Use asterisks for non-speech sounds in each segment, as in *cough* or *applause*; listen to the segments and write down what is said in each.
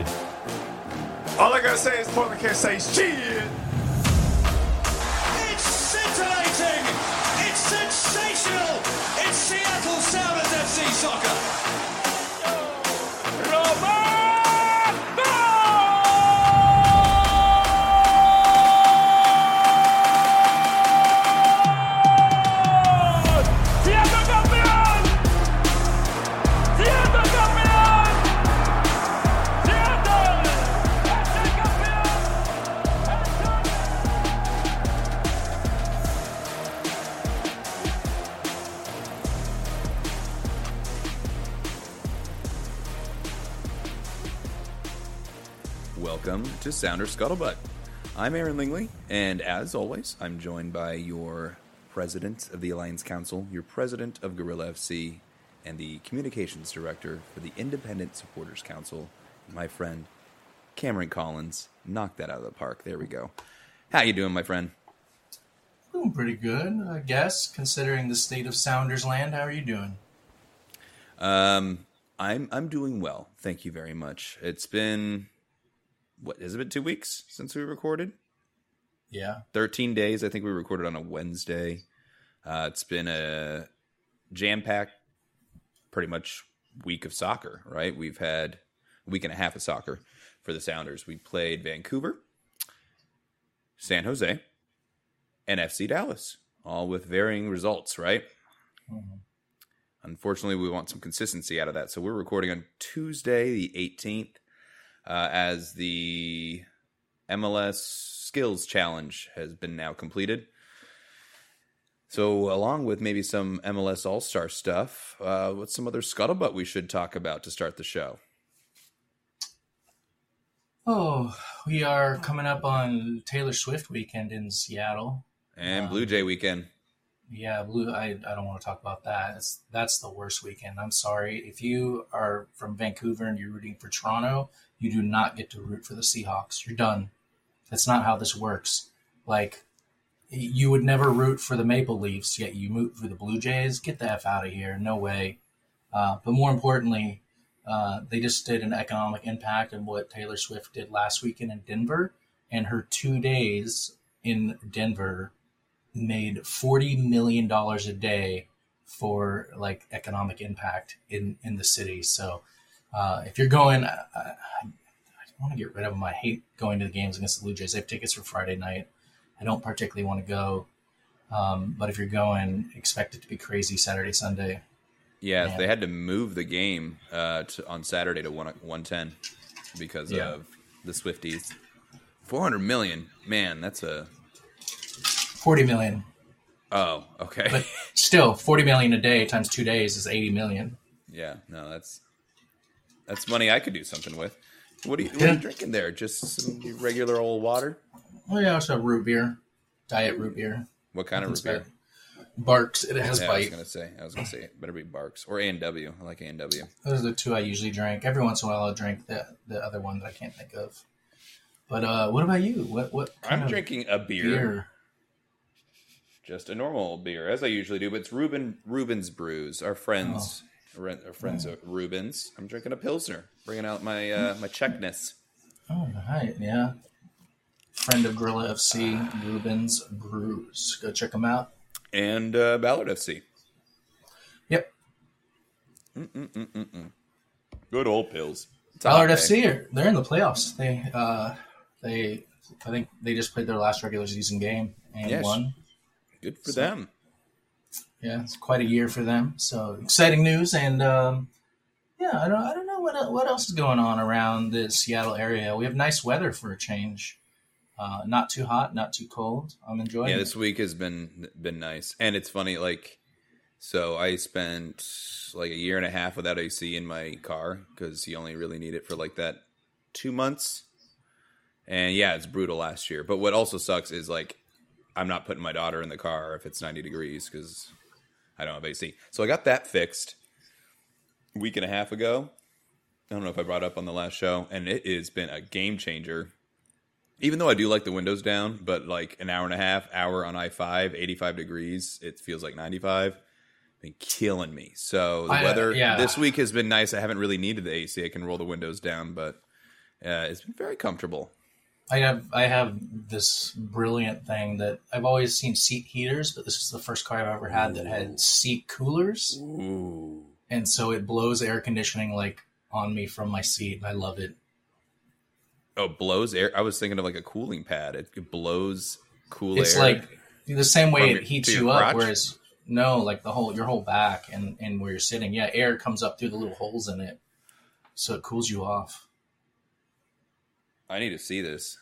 does give. All I gotta say is Portland can't say shit. It's scintillating! It's sensational! It's Seattle Sounders FC Soccer! Sounder Scuttlebutt. I'm Aaron Lingley, and as always, I'm joined by your president of the Alliance Council, your president of Gorilla FC, and the communications director for the Independent Supporters Council, my friend Cameron Collins. Knock that out of the park. There we go. How you doing, my friend? Doing pretty good, I guess, considering the state of Sounders land. How are you doing? Um, I'm I'm doing well. Thank you very much. It's been what has it been two weeks since we recorded? Yeah. 13 days. I think we recorded on a Wednesday. Uh, it's been a jam packed, pretty much week of soccer, right? We've had a week and a half of soccer for the Sounders. We played Vancouver, San Jose, and FC Dallas, all with varying results, right? Unfortunately, we want some consistency out of that. So we're recording on Tuesday, the 18th, uh, as the MLS Skills Challenge has been now completed. So, along with maybe some MLS All Star stuff, uh, what's some other scuttlebutt we should talk about to start the show? Oh, we are coming up on Taylor Swift weekend in Seattle. And Blue Jay weekend. Yeah, blue. I, I don't want to talk about that. It's, that's the worst weekend. I'm sorry. If you are from Vancouver and you're rooting for Toronto, you do not get to root for the Seahawks. You're done. That's not how this works. Like, you would never root for the Maple Leafs, yet you root for the Blue Jays. Get the F out of here. No way. Uh, but more importantly, uh, they just did an economic impact of what Taylor Swift did last weekend in Denver. And her two days in Denver made forty million dollars a day for like economic impact in in the city. So uh, if you're going, I, I, I want to get rid of them. I hate going to the games against the Blue Jays. I have tickets for Friday night. I don't particularly want to go, um, but if you're going, expect it to be crazy Saturday, Sunday. Yeah, Man. they had to move the game uh, to, on Saturday to one one ten because Yeah. of the Swifties. Four hundred million, man, that's a Forty million, oh okay. but *laughs* still, forty million a day times two days is eighty million. yeah, no, that's that's money I could do something with. What are you, what are you drinking there? Just some regular old water? Oh yeah, I also have root beer, diet root beer. What kind of root beer? Barq's. It has Yeah, I was gonna say. I was gonna say it better be Barq's or A and W. I like A and W. Those are the two I usually drink. Every once in a while, I'll drink the the other one that I can't think of. But uh, what about you? What what I'm drinking a beer, beer? just a normal beer, as I usually do. But it's Reuben Reuben's Brews. Our friends, Friends at Reuben's. I'm drinking a pilsner, bringing out my uh, my Czechnes. Oh, right, yeah. Friend of Gorilla FC, Reuben's Brews. Go check them out. and uh, Ballard FC. Yep, Good old pills. It's Ballard hot. FC. Are, they're in the playoffs. They uh, they I think they just played their last regular season game and Yes. won. Good for them. Yeah, it's quite a year for them. So exciting news, and um, yeah, I don't, I don't know what what else is going on around the Seattle area. We have nice weather for a change. Uh, not too hot, not too cold. I'm enjoying Yeah, it. this week has been been nice, and it's funny. Like, so I spent like a year and a half without AC in my car because you only really need it for like that two months. And yeah, it's brutal last year. But what also sucks is like I'm not putting my daughter in the car if it's 90 degrees because I don't have AC. So I got that fixed a week and a half ago. I don't know if I brought it up on the last show, and it has been a game changer. Even though I do like the windows down, but like an hour and a half, hour on I 5, 85 degrees, it feels like 95. Been killing me. So the I, uh, weather yeah. this week has been nice. I haven't really needed the AC. I can roll the windows down, but Uh, it's been very comfortable. I have I have this brilliant thing that I've always seen seat heaters, but this is the first car I've ever had that had seat coolers, Ooh. and so it blows air conditioning like on me from my seat. and I love it. Oh, blows air. I was thinking of like a cooling pad. It, blows cool It's air. It's like the same way it heats you up, crotch? whereas no, like the whole your whole back and and where you're sitting, yeah, air comes up through the little holes in it, so it cools you off. I need to see this.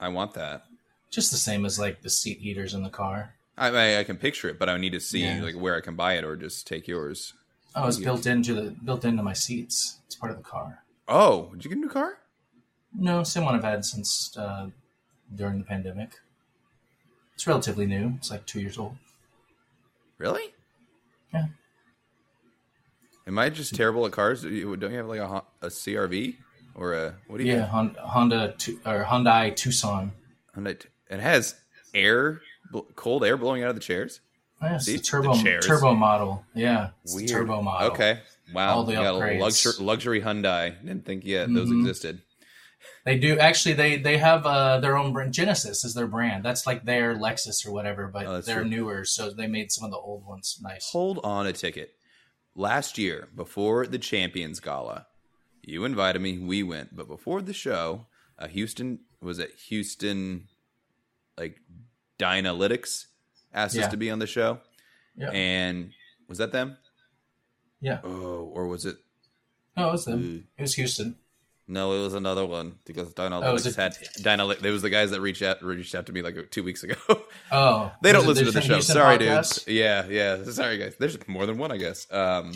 I want that. Just the same as like the seat heaters in the car. I, I I can picture it, but I need to see Yeah. like where I can buy it or just take yours. Oh, it's built into the built into my seats. It's part of the car. Oh, did you get a new car? No, same one I've had since uh, during the pandemic. It's relatively new. It's like two years old. Really? Yeah. Am I just terrible at cars? Don't you have like a, a CRV or a what do you? Yeah? Hon- Honda or Hyundai Tucson. And it, has air, cold air blowing out of the chairs. Yeah, it's See, the the turbo chairs. turbo model. Yeah, Weird. turbo model. Okay. Wow. All the You upgrades. luxury, luxury Hyundai. Didn't think yet those Mhm. existed. They do actually. They they have uh, their own brand. Genesis is their brand. That's like their Lexus or whatever, but Oh, they're true. newer, so they made some of the old ones nice. Hold on a ticket. Last year, before the Champions Gala, you invited me. We went, but before the show, uh, Houston was at Houston, like Dynalytics asked Yeah. us to be on the show, Yeah, and was that them? yeah. Oh, or was it? No, it was them. Ooh. It was Houston. No, it was another one because Dynalytics Oh, it- had Dynalytics. There was the guys that reached out reached out to me like two weeks ago. Oh, *laughs* They don't listen to the show. Houston Sorry, podcast? dudes. Yeah, yeah. Sorry, guys. There's more than one, I guess. Um,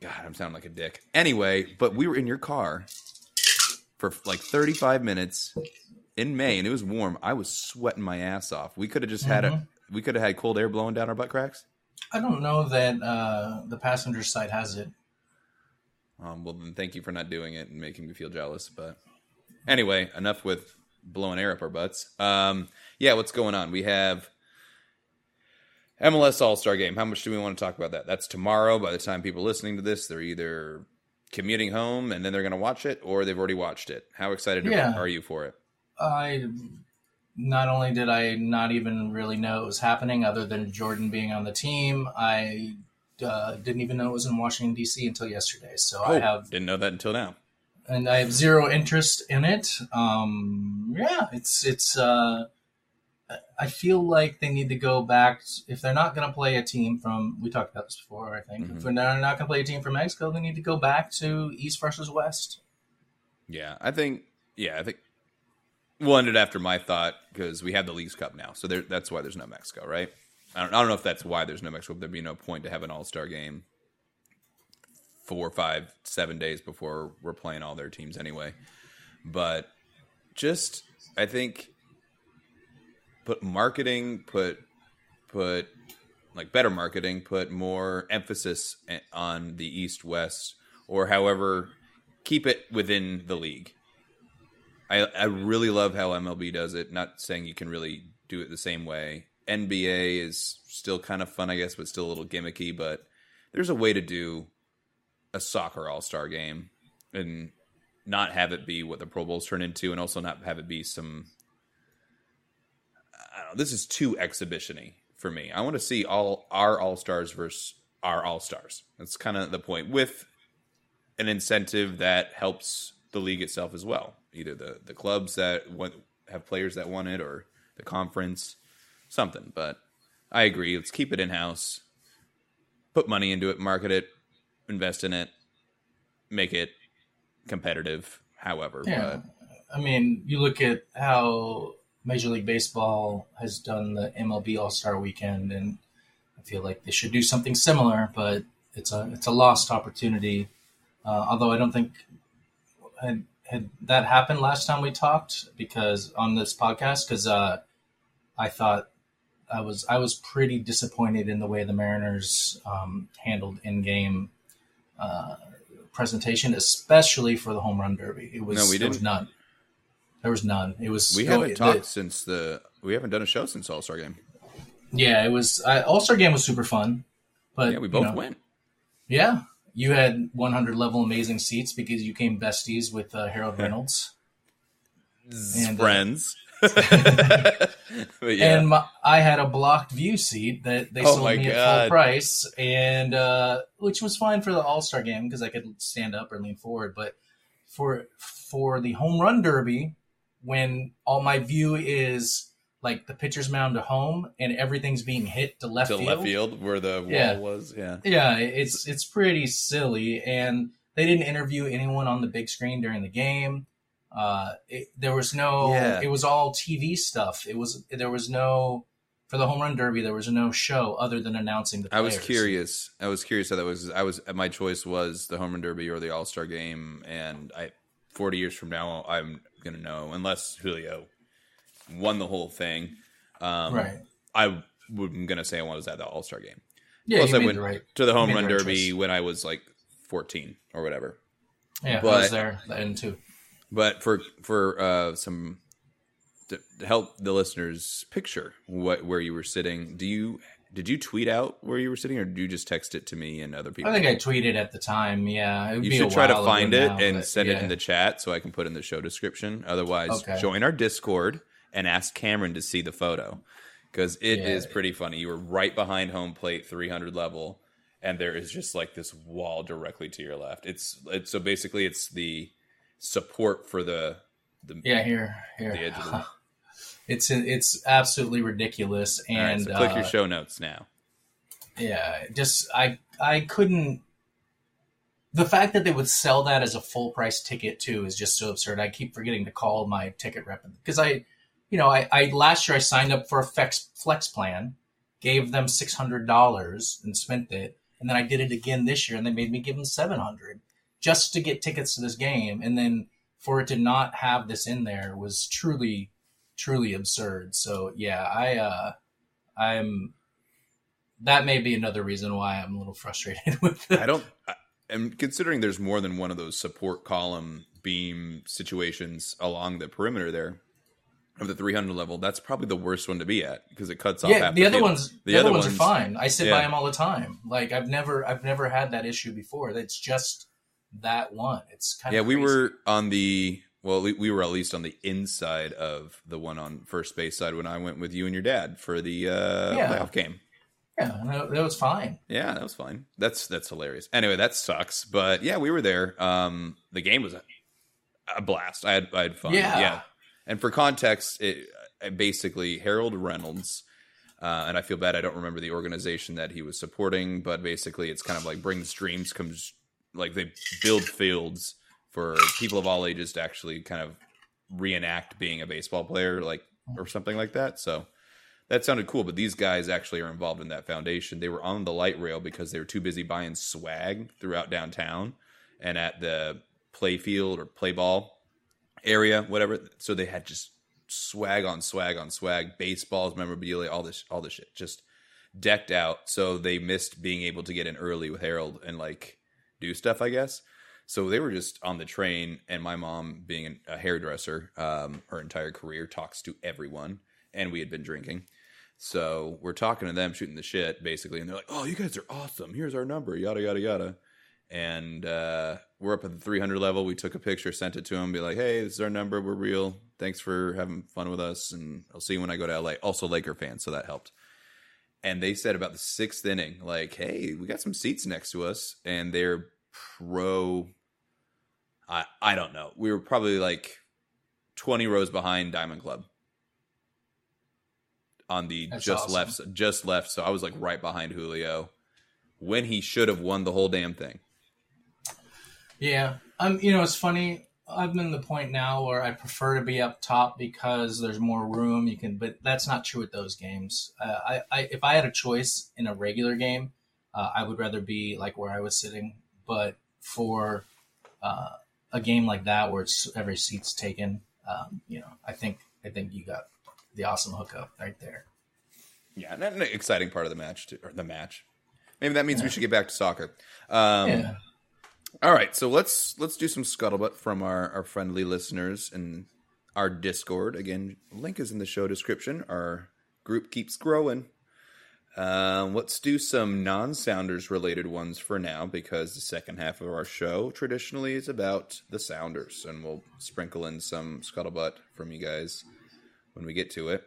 God, I'm sounding like a dick. Anyway, but we were in your car for like 35 minutes in May, and it was warm. I was sweating my ass off. We could have just had a. Mm-hmm. We could have had cold air blowing down our butt cracks. I don't know that uh, the passenger side has it. Um, well, then thank you for not doing it and making me feel jealous. But anyway, enough with blowing air up our butts. Um, yeah, what's going on? We have MLS All Star Game. How much do we want to talk about that? That's tomorrow. By the time people listening to this, they're either commuting home and then they're going to watch it, or they've already watched it. How excited Yeah. are you for it? I not only did I not even really know it was happening, other than Jordan being on the team, I uh, didn't even know it was in Washington D.C. until yesterday. So I have, didn't know that until now. and I have zero interest in it. Um, yeah, it's it's. Uh, I feel like they need to go back. If they're not going to play a team from, we talked about this before. I think Mhm. if they're not going to play a team from Mexico, they need to go back to East versus West. Yeah, I think. Yeah, I think we'll end it after my thought because we have the Leagues Cup now, so there, that's why there's no Mexico, right? I don't, I don't know if that's why there's no Mexico. There'd be no point to have an All Star game four, five, seven days before we're playing all their teams anyway. But just, I think, put marketing, put put like better marketing, put more emphasis on the East West, or however, keep it within the league. I I really love how MLB does it. Not saying you can really do it the same way. NBA is still kind of fun, I guess, but still a little gimmicky. But there's a way to do a soccer All Star game and not have it be what the Pro Bowls turn into, and also not have it be some. I don't know. This is too exhibitiony for me. I want to see all our All Stars versus our All Stars. That's kind of the point with an incentive that helps the league itself as well. Either the the clubs that want, have players that want it, or the conference, something. But I agree. Let's keep it in house. Put money into it, market it, invest in it, make it competitive. However, Yeah. I mean, you look at how Major League Baseball has done the MLB All Star Weekend, and I feel like they should do something similar. But it's a it's a lost opportunity. Uh, although I don't think had had that happened last time we talked because on this podcast because uh, I thought I was I was pretty disappointed in the way the Mariners um, handled in game uh, presentation, especially for the home run derby. It was No, we there was didn't. none. There was none. It was we haven't the- talked since the we haven't done a show since All Star Game. Yeah, it was All Star game was super fun, but Yeah, we you both know, went. Yeah, You had 100 level amazing seats because you came besties with uh, Harold *laughs* Reynolds. And, uh, Friends. *laughs* *laughs* but yeah. And my, I had a blocked view seat that they Oh sold me at full price, and uh, which was fine for the All Star game because I could stand up or lean forward. But for for the home run derby, when all my view is like the pitcher's mound to home and everything's being hit to left to field, left field where the wall Yeah. was. Yeah. yeah, it's it's pretty silly, and they didn't interview anyone on the big screen during the game. Uh, it, there was no. Yeah. It was all TV stuff. It was there was no for the home run derby. There was no show other than announcing the. I was curious. I was curious how that was. I was my choice was the home run derby or the All Star game, and I forty years from now I'm gonna know unless Julio won the whole thing. Um, Right. I would, am gonna say I was at the All Star game. Yeah, Plus, I went right. to the home run the right derby choice. when I was like fourteen or whatever. Yeah, I was there then too. But for for uh, some to to help the listeners picture what where you were sitting, do you did you tweet out where you were sitting, or did you just text it to me and other people? I think I tweeted at the time. Yeah, it would you should try to find it now, and but send it in the chat so I can put in the show description. Otherwise, Okay. join our Discord and ask Cameron to see the photo because it is Yeah. pretty funny. You were right behind home plate, 300 level, and there is just like this wall directly to your left. It's, it's so basically it's the support for the the Yeah, here, here. the edge of the. *laughs* It's it's absolutely ridiculous, All right, and so click your uh, show notes now. yeah just i i couldn't the fact that they would sell that as a full price ticket too is just so absurd i keep forgetting to call my ticket rep because i you know I, I last year i signed up for a flex flex plan gave them $600 and spent it and then i did it again this year and they made me give them 700 just to get tickets to this game and then for it to not have this in there was truly truly absurd so yeah i uh i'm that may be another reason why I'm a little frustrated *laughs* with it. I don't. I, and considering there's more than one of those support column beam situations along the perimeter there of the 300 level, that's probably the worst one to be at because it cuts off. Yeah, half the other ones, the, other ones, are fine. I sit by yeah. them all the time. Like I've never, I've never had that issue before. It's just that one. It's kind Yeah, of yeah. we were on the well, we, we were at least on the inside of the one on first base side when I went with you and your dad for the uh, Yeah. playoff game. yeah, that, that was fine. Yeah, that was fine. That's that's hilarious. Anyway, that sucks, but yeah, we were there. Um, the game was a, a blast. I had I had fun. Yeah. yeah. And for context, it basically Harold Reynolds, uh, and I feel bad I don't remember the organization that he was supporting, but basically it's kind of like brings dreams comes like they build fields for people of all ages to actually kind of reenact being a baseball player, like or something like that. So that sounded cool, but these guys actually are involved in that foundation. They were on the light rail because they were too busy buying swag throughout downtown and at the play field or play ball area, whatever. So they had just swag on swag on swag, baseballs, memorabilia, all this, all this shit, just decked out. So they missed being able to get in early with Harold and like do stuff, I guess. So they were just on the train, and my mom, being a hairdresser, um, her entire career talks to everyone, and we had been drinking. So we're talking to them, shooting the shit, basically, and they're like, "Oh, you guys are awesome. Here's our number, yada yada yada." And uh, we're up at the 300 level. We took a picture, sent it to them, be like, "Hey, this is our number. We're real. Thanks for having fun with us, and I'll see you when I go to LA." Also, Laker fans, so that helped. And they said about the sixth inning, like, "Hey, we got some seats next to us," and they're pro. I I don't know. We were probably like 20 rows behind Diamond Club on the That's just awesome. left just left so i was like right behind julio when he should have won the whole damn thing Yeah. Um, you know, it's funny. I'm in the point now where I prefer to be up top because there's more room. You can, but that's not true at those games. Uh, I, I, if I had a choice in a regular game, uh, I would rather be like where I was sitting. But for uh, a game like that where it's every seat's taken, um, you know, I think I think you got the awesome hookup right there. yeah and an exciting part of the match too, or the match. Maybe that means we should get back to soccer. Um, yeah. all right so let's let's do some scuttlebutt from our our friendly listeners and our discord. Again link is in the show description. Our group keeps growing Um, let's do some non-Sounders related ones for now because the second half of our show traditionally is about the Sounders, and we'll sprinkle in some scuttlebutt from you guys when we get to it.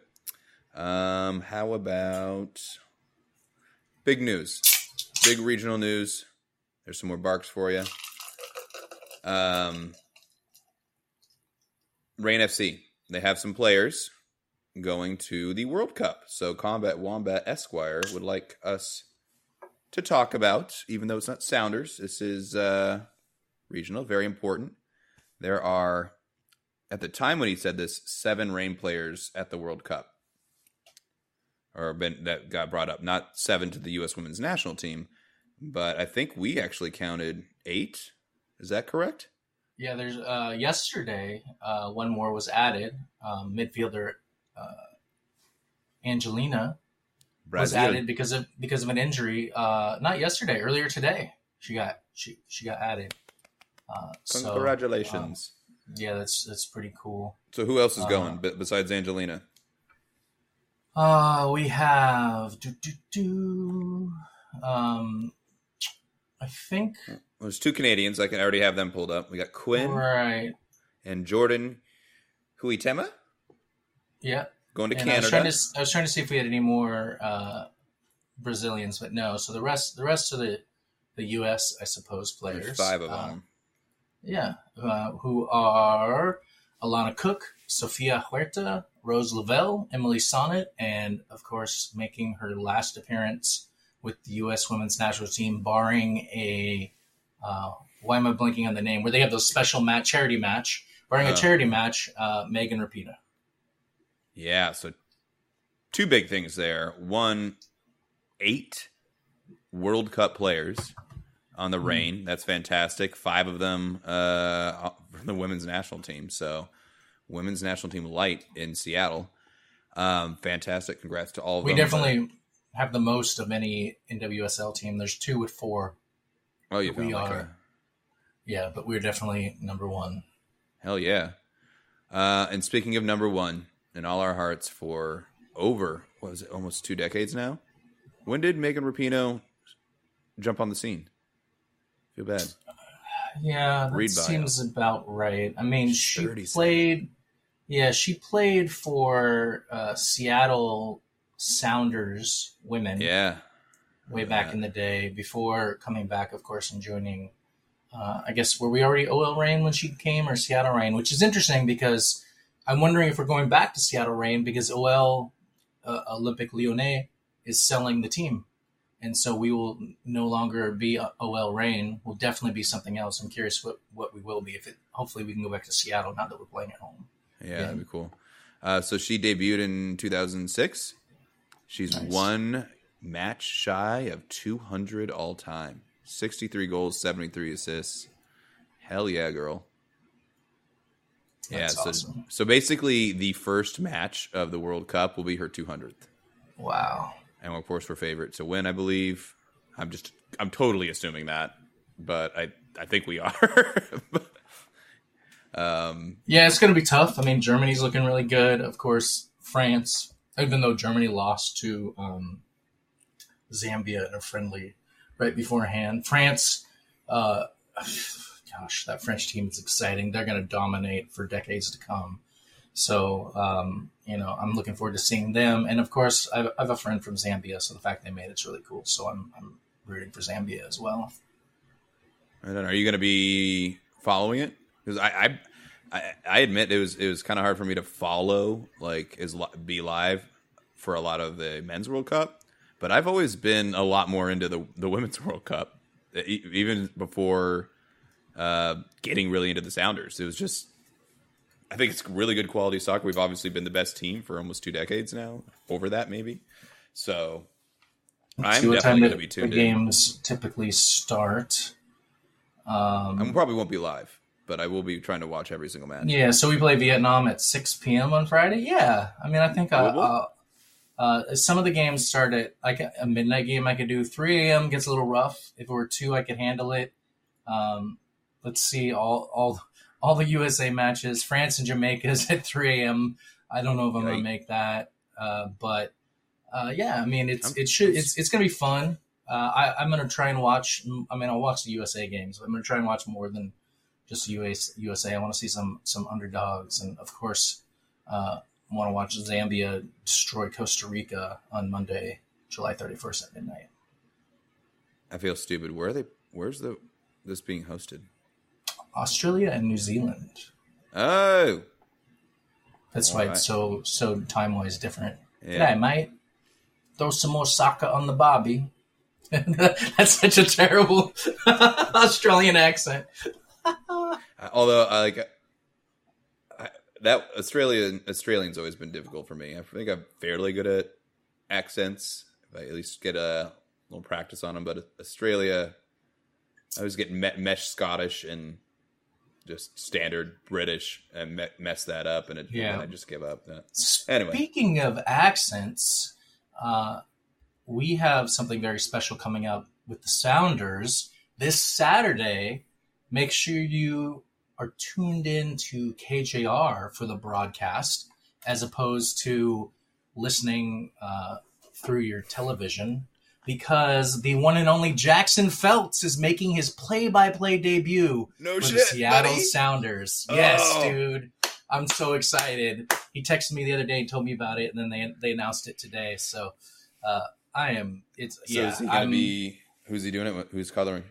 Um, how about big news, big regional news? There's some more Barq's for you. Um, Reign FC. They have some players going to the World Cup. So Combat Wombat Esquire would like us to talk about, even though it's not Sounders, this is uh, regional, very important. There are, at the time when he said this, seven Reign players at the World Cup. Or been that got brought up, not seven to the U.S. Women's National Team, but I think we actually counted eight. Is that correct? Yeah, there's uh, yesterday uh, one more was added. Um, midfielder uh, Angelina was added because of because of an injury. Uh, not yesterday, earlier today. She got she she got added. Uh, so, Congratulations. um, yeah, that's that's pretty cool. so who else is going besides Angelina? Uh, we have do do do. Um, I think There's two Canadians. I can already have them pulled up. We got Quinn right. and Jordan Huitema Yeah, going to and I was Canada. trying to I was trying to see if we had any more uh, Brazilians, but no. So the rest the rest of the the U.S. I suppose players. There's five of uh, them. Yeah, uh, who are Alana Cook, Sofia Huerta, Rose Lavelle, Emily Sonnett, and of course making her last appearance with the U.S. Women's National Team, barring a uh, why am I blinking on the name? Where they have those special match charity match, barring a charity match, uh, Megan Rapinoe. Yeah, so two big things there. One, eight World Cup players on the Reign. That's fantastic. Five of them uh, from the women's national team. So, women's national team light in Seattle. Um, fantastic. Congrats to all of We them. We definitely have the most of any NWSL team. There's two with four. Oh, you we like are. a Yeah, but we're definitely number one. hell yeah. Uh, and speaking of number one in all our hearts for over what was it almost two decades now? When did Megan Rapinoe jump on the scene? Feel bad. Yeah, that Read bio. seems about right. I mean, she played. Yeah, she played for uh, Seattle Sounders women Yeah, way back in the day before coming back, of course, and joining. Uh, I guess were we already OL Reign when she came or Seattle Reign, which is interesting because I'm wondering if we're going back to Seattle Reign because OL uh, Olympique Lyonnais is selling the team. And so we will no longer be OL Reign. We'll definitely be something else. I'm curious what, what we will be. If it, hopefully we can go back to Seattle now that we're playing at home. yeah, that'd be cool. Uh, so she debuted in 2006. She's Nice. one match shy of 200 all time. 63 goals, 73 assists. Hell yeah, girl. Yeah, so awesome. so basically the first match of the World Cup will be her 200th. Wow. and of course we're favorite to win. I believe. I'm just I'm totally assuming that, but I I think we are. *laughs* um, Yeah, it's going to be tough. I mean, Germany's looking really good. Of course, France, even though Germany lost to um, Zambia in a friendly right beforehand, France, uh, gosh, that French team is exciting. They're going to dominate for decades to come. So, um, you know, I'm looking forward to seeing them. And of course, I have, a friend from Zambia, so the fact they made it's really cool. So I'm, I'm rooting for Zambia as well. Know. Are you going to be following it? Because I, I I admit it was it was kind of hard for me to follow like is be live for a lot of the men's World Cup, but I've always been a lot more into the the women's *laughs* World Cup, even before uh, getting really into the Sounders. It was just I think it's really good quality soccer. We've obviously been the best team for almost two decades now, over that maybe. So I'm See what time definitely going to be the tuned in. games typically start. Um, I probably won't be live, but I will be trying to watch every single match. Yeah, so we play Vietnam at 6 p.m. on Friday. Yeah, I mean, I think uh, Doable? uh, uh, some of the games start at like a midnight game. I could do 3 a.m. gets a little rough. If it were two, I could handle it. Um, let's see all all all the USA matches. France and Jamaica is *laughs* at 3 a.m. I don't know if I'm gonna make that, uh, but uh, yeah, I mean it's I'm- it should it's it's gonna be fun. Uh, I, I'm gonna try and watch. I mean, I'll watch the USA games. I'm gonna try and watch more than just US, USA. I want to see some some underdogs, and of course, uh, I want to watch Zambia destroy Costa Rica on Monday, July 31st at midnight. I feel stupid. Where are they? Where's the this being hosted? Australia and New Zealand. Oh, That's why it's so so time wise different. Yeah. G'day, mate. Throw some more soccer on the barbie. *laughs* That's such a terrible *laughs* Australian accent. Uh, although I like uh, I, that Australian Australian's always been difficult for me. I think I'm fairly good at accents. If I at least get a little practice on them, but Australia, I always get me- mesh Scottish and just standard British and me- mess that up, and it, Yeah. I just give up. Anyway. Speaking of accents, uh, we have something very special coming up with the Sounders this Saturday. Make sure you are tuned in to KJR for the broadcast as opposed to listening uh, through your television because the one and only Jackson Felts is making his play-by-play debut No for the Seattle buddy. Sounders. Yes, Oh. dude. I'm so excited. He texted me the other day and told me about it, and then they they announced it today. So uh, I am. It's So yeah. is he gonna I'm be? Who's he doing it? with? Who's coloring?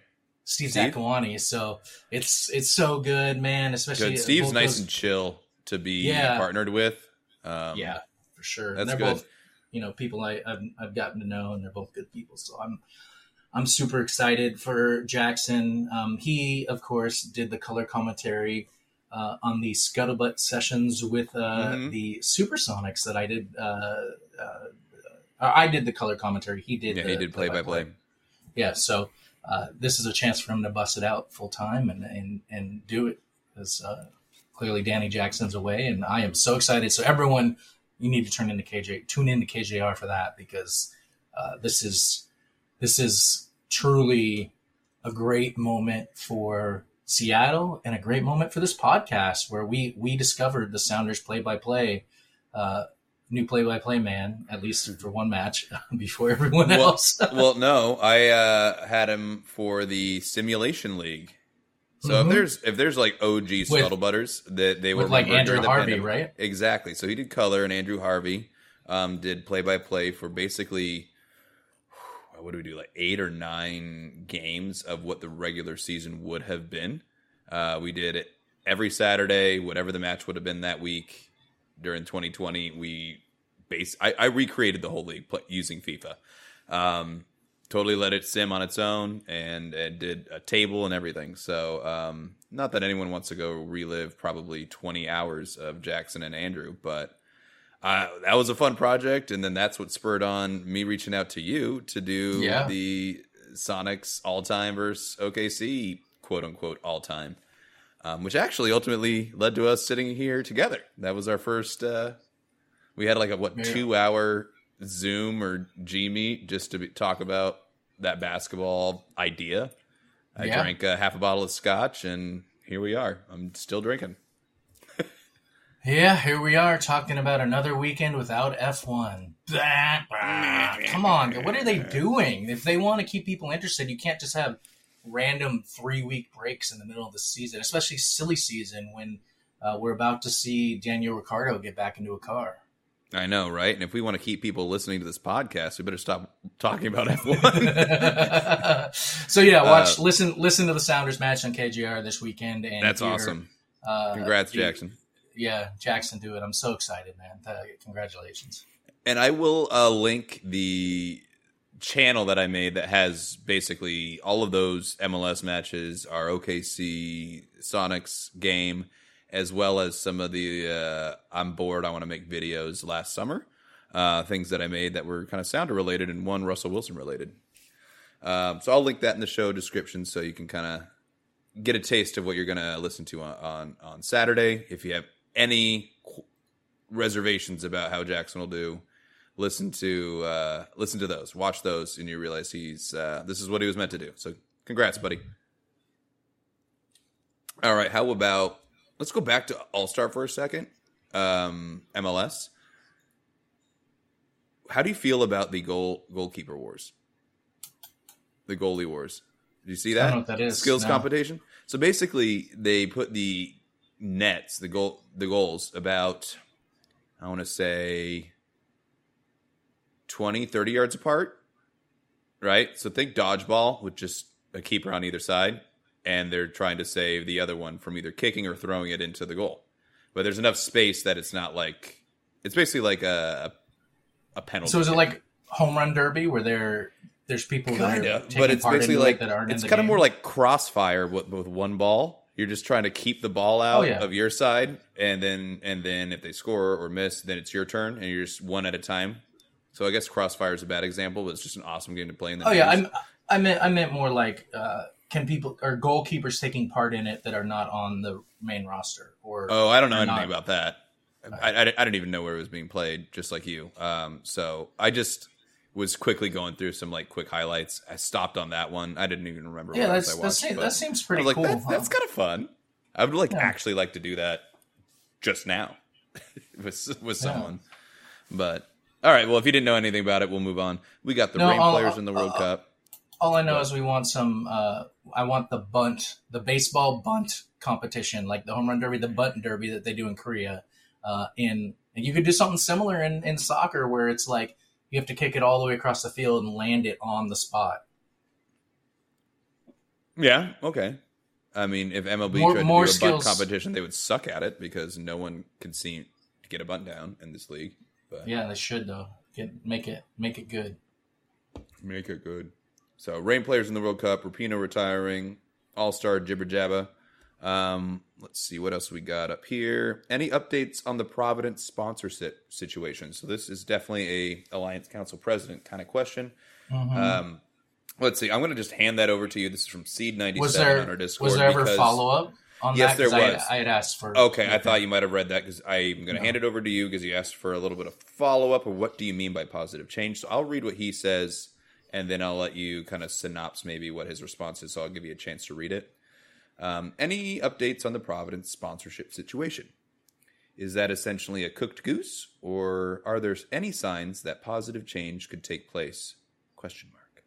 Steve, Steve? Zakuani. So it's it's so good, man. Especially Good. Steve's nice those- and chill to be Yeah. partnered with. Um, yeah, for sure. that's good. both you know people I, I've I've gotten to know, and they're both good people. So I'm I'm super excited for Jackson. Um, he of course did the color commentary. Uh, on the scuttlebutt sessions with uh, Mhm. the Supersonics that I did, uh, uh, I did the color commentary. He did. Yeah, the he did play by play. yeah so uh, this is a chance for him to bust it out full time and and and do it because uh, clearly danny jackson's away and i am so excited so everyone you need to turn into kj tune into kjr for that because uh, this is this is truly a great moment for seattle and a great moment for this podcast where we we discovered the sounders play-by-play uh, new play-by-play man at least for one match *laughs* before everyone Well, else *laughs* well, no, I uh, had him for the simulation league. So Mhm. if there's if there's like OG scuttlebutters that they were like Andrew Harvey, independent- right? Exactly. So he did color, and Andrew Harvey um, did play by play for basically what do we do like eight or nine games of what the regular season would have been. Uh, we did it every Saturday, whatever the match would have been that week during 2020. We base I, I recreated the whole league play, using FIFA. Um, totally let it sim on its own and, did a table and everything. So, um, not that anyone wants to go relive probably 20 hours of Jackson and Andrew, but uh, that was a fun project. And then that's what spurred on me reaching out to you to do Yeah. the Sonics all time versus OKC quote unquote all time. Um, which actually ultimately led to us sitting here together. That was our first. Uh, we had like a what Yeah. two hour Zoom or G meet just to be, talk about that basketball idea. I Yeah. drank a half a bottle of scotch, and here we are. I'm still drinking. Yeah, here we are talking about another weekend without F1. Come on, what are they doing? If they want to keep people interested, you can't just have random three week breaks in the middle of the season, especially silly season when uh, we're about to see Daniel Ricciardo get back into a car. I know, right? And if we want to keep people listening to this podcast, we better stop talking about F1. *laughs* so yeah, watch, Uh, listen, listen to the Sounders match on KJR this weekend. And That's hear, awesome. Uh, Congrats, the- Jackson. Yeah, Jackson, do it. I'm so excited, man. Uh, congratulations. And I will uh, link the channel that I made that has basically all of those MLS matches, our OKC Sonics game, as well as some of the uh, I'm bored, I want to make videos last summer. Uh, things that I made that were kind of sounder related and one Russell Wilson related. Um, so I'll link that in the show description so you can kind of get a taste of what you're going to listen to on, on, on Saturday. If you have any qu- reservations about how Jackson will do, listen to uh, listen to those, watch those, and you realize he's uh, this is what he was meant to do. So, congrats, buddy. All right, how about let's go back to All Star for a second. Um, MLS. how do you feel about the goal goalkeeper wars? The goalie wars. Do you see I that? don't know what that is. Skills No. competition. So basically, they put the nets, the goal, the goals about, I want to say, 20, 30 yards apart. Right. So think dodgeball with just a keeper on either side, and they're trying to save the other one from either kicking or throwing it into the goal. But there's enough space that it's not like it's basically like a a penalty. So is it like home run derby where there there's people that kind are of, but it's basically it like that aren't it's kind of more like crossfire with, with one ball. You're just trying to keep the ball out Oh, yeah. of your side, and then and then if they score or miss, then it's your turn, and you're just one at a time. So I guess crossfire is a bad example, but it's just an awesome game to play in the. Oh yeah. I'm, I meant I meant more like uh, can people or goalkeepers taking part in it that are not on the main roster or Oh, I don't know anything not. about that. I, I, I didn't even know where it was being played, just like you. Um, so I just was quickly going through some like quick highlights. I stopped on that one. I didn't even remember. Yeah, what else that's, I that, watched, seems, that seems pretty like, cool. that's, huh? that's kind of fun. I would like Yeah. actually like to do that just now *laughs* with with someone. But all right, well, if you didn't know anything about it, we'll move on. We got the No, Reign I'll- players in the World uh, Cup. All I know is we want some. Uh, I want the bunt, the baseball bunt competition, like the home run derby, the bunt derby that they do in Korea. Uh, in and you could do something similar in, in soccer where it's like you have to kick it all the way across the field and land it on the spot. Yeah, okay. I mean, if MLB More- tried to more do a bunt competition, they would suck at it because no one can seem to get a bunt down in this league. But Yeah, they should though. Get make it make it good. Make it good. So, Reign players in the World Cup. Rapinoe retiring. All star Jibber Jabba. Um, let's see what else we got up here. Any updates on the Providence sponsorship situation? So, this is definitely a Alliance Council president kind of question. Mm-hmm. Um, let's see. I'm going to just hand that over to you. This is from Seed ninety Was seven on our Discord. was there ever follow up on Yes, that? there 'Cause I had- was. I had asked for. Okay, I thought you might have read that because I'm going to No. hand it over to you because you asked for a little bit of follow up or what do you mean by positive change. So I'll read what he says and then I'll let you kind of synopse maybe what his response is. So I'll give you a chance to read it. Um, any updates on the Providence sponsorship situation? Is that essentially a cooked goose, or are there any signs that positive change could take place? Question mark.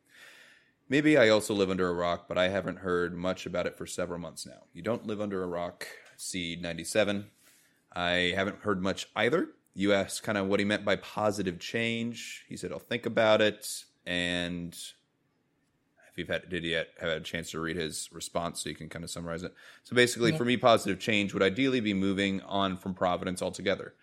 Maybe I also live under a rock, but I haven't heard much about it for several months now. You don't live under a rock, Seed 97. I haven't heard much either. You asked kind of what he meant by positive change. He said, I'll think about it. And if you've had, did you yet have a chance to read his response so you can kind of summarize it? So basically, for me, positive change would ideally be moving on from Providence altogether.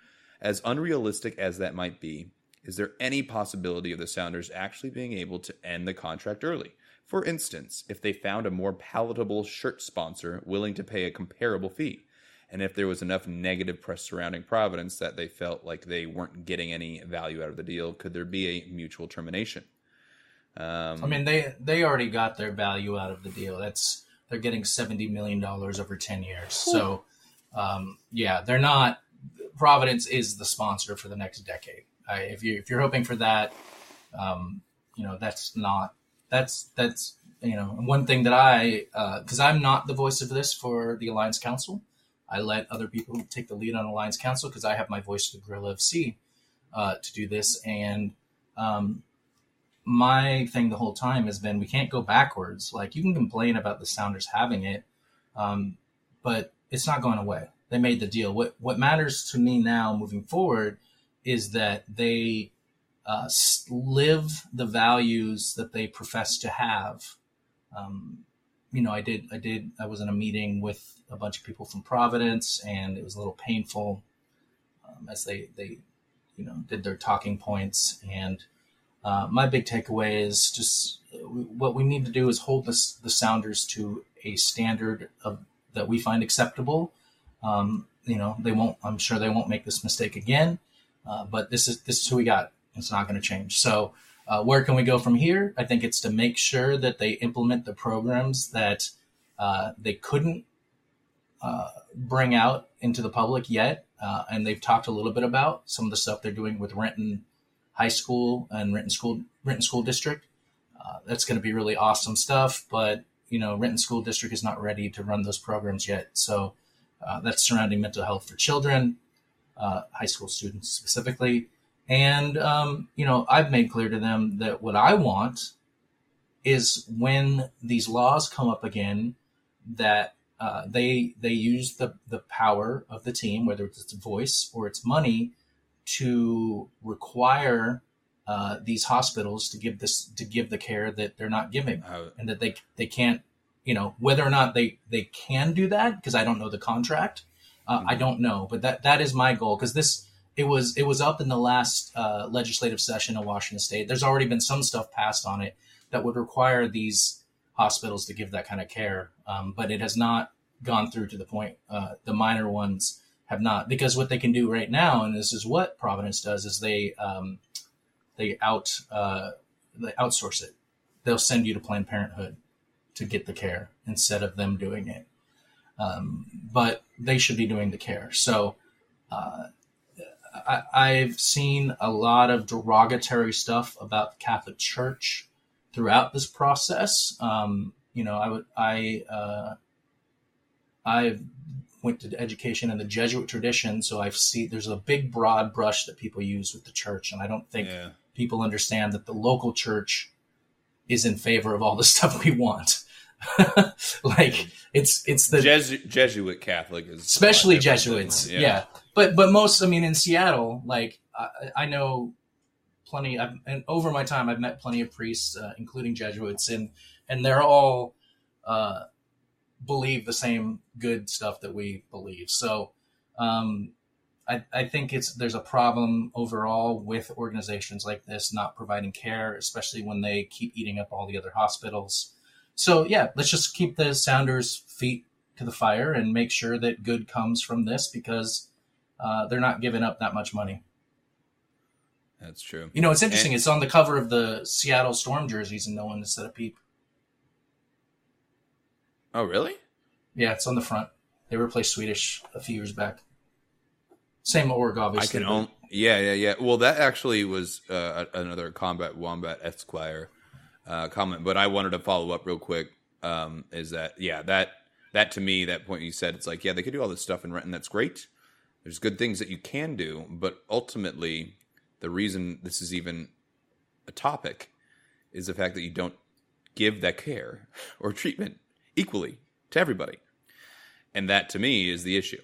As unrealistic as that might be, is there any possibility of the Sounders actually being able to end the contract early? For instance, if they found a more palatable shirt sponsor willing to pay a comparable fee, and if there was enough negative press surrounding Providence that they felt like they weren't getting any value out of the deal, could there be a mutual termination? Um, I mean, they they already got their value out of the deal. That's they're getting seventy million dollars over ten years. So, um, yeah, they're not. Providence is the sponsor for the next decade. I, if you if you're hoping for that, um, you know that's not that's that's you know one thing that I because I'm not the voice of this for the Alliance Council. I let other people take the lead on Alliance Council because I have my voice for Gorilla FC uh, to do this and. Um, my thing the whole time has been we can't go backwards. Like you can complain about the Sounders having it, um, but it's not going away. They made the deal. What what matters to me now, moving forward, is that they uh, live the values that they profess to have. Um, you know, I did. I did. I was in a meeting with a bunch of people from Providence, and it was a little painful um, as they they you know did their talking points and uh, my big takeaway is just uh, what we need to do is hold this, the Sounders to a standard of that we find acceptable. Um, you know, they won't. I'm sure they won't make this mistake again. Uh, but this is this is who we got. It's not going to change. So, uh, where can we go from here? I think it's to make sure that they implement the programs that uh, they couldn't uh, bring out into the public yet, and they've talked a little bit about some of the stuff they're doing with Renton High School and Renton School Renton School District. Uh, that's going to be really awesome stuff, but you know, Renton School District is not ready to run those programs yet. So uh, that's surrounding mental health for children, uh, high school students specifically, And um, you know, I've made clear to them that what I want is when these laws come up again, that uh, they they use the the power of the team, whether it's its voice or its money, to require uh, these hospitals to give this to give the care that they're not giving, Uh, and that they they can't, you know, whether or not they they can do that because I don't know the contract, uh, I don't know, but that that is my goal because this it was it was up in the last uh, legislative session in Washington State. There's already been some stuff passed on it that would require these hospitals to give that kind of care, um, but it has not gone through to the point. Uh, the minor ones have not because what they can do right now, and this is what Providence does, is they um, they out uh, they outsource it. They'll send you to Planned Parenthood to get the care instead of them doing it. Um, but they should be doing the care. So uh, I, I've seen a lot of derogatory stuff about the Catholic Church throughout this process. Um, you know, I would I uh, I went to education in the Jesuit tradition, so I've seen there's a big broad brush that people use with the church, and I don't think yeah. people understand that the local church is in favor of all the *laughs* stuff we want. *laughs* like it's it's the Jesu- Jesuit Catholic is especially a lot different than- Jesuits. Yeah. but but most, I mean, in Seattle, like I, I know plenty. I've, and over my time, I've met plenty of priests, uh, including Jesuits, and and they're all uh, believe the same good stuff that we believe. So. Um, I, I think it's there's a problem overall with organizations like this not providing care, especially when they keep eating up all the other hospitals. So yeah, let's just keep the Sounders' feet to the fire and make sure that good comes from this because uh, they're not giving up that much money. That's true. You know, it's interesting. And- it's on the cover of the Seattle Storm jerseys, and no one has said a peep. Oh, really? Yeah, it's on the front. They replaced Swedish a few years back. Same org, obviously. I can own. Yeah, yeah, yeah. Well, that actually was uh, another Combat Wombat Esquire uh, comment, but I wanted to follow up real quick. Um, is that yeah that that to me that point you said it's like yeah they could do all this stuff in Renton that's great. There's good things that you can do, but ultimately the reason this is even a topic is the fact that you don't give that care *laughs* or treatment equally to everybody, and that to me is the issue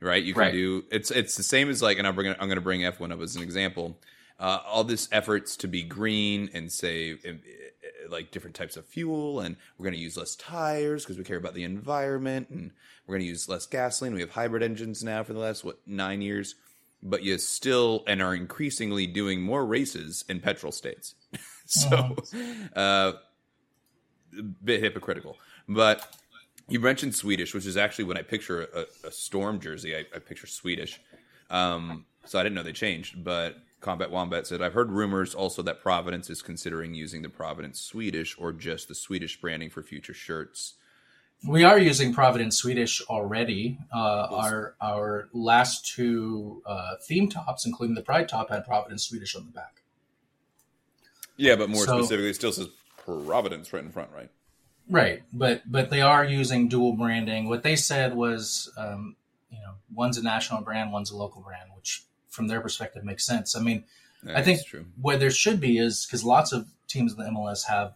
right? You can Right. do it's it's the same as like, and I'm bringing I'm going to bring F1 up as an example. Uh, all this efforts to be green and save uh, uh, like different types of fuel, and we're going to use less tires because we care about the environment, and we're going to use less gasoline. We have hybrid engines now for the last what nine years, but you still and are increasingly doing more races in petrol states. *laughs* so, uh, a bit hypocritical, but you mentioned Swedish, which is actually when I picture a, a storm jersey, I, I picture Swedish. Um, so I didn't know they changed, but Combat Wombat said, I've heard rumors also that Providence is considering using the Providence Swedish or just the Swedish branding for future shirts. We are using Providence Swedish already. Uh, our our last two uh, theme tops, including the Pride top, had Providence Swedish on the back. Yeah, but more So- specifically, it still says Providence right in front, right? Right, but but they are using dual branding. What they said was, um, you know, one's a national brand, one's a local brand, which from their perspective makes sense. I mean, I think what there should be is because lots of teams in the MLS have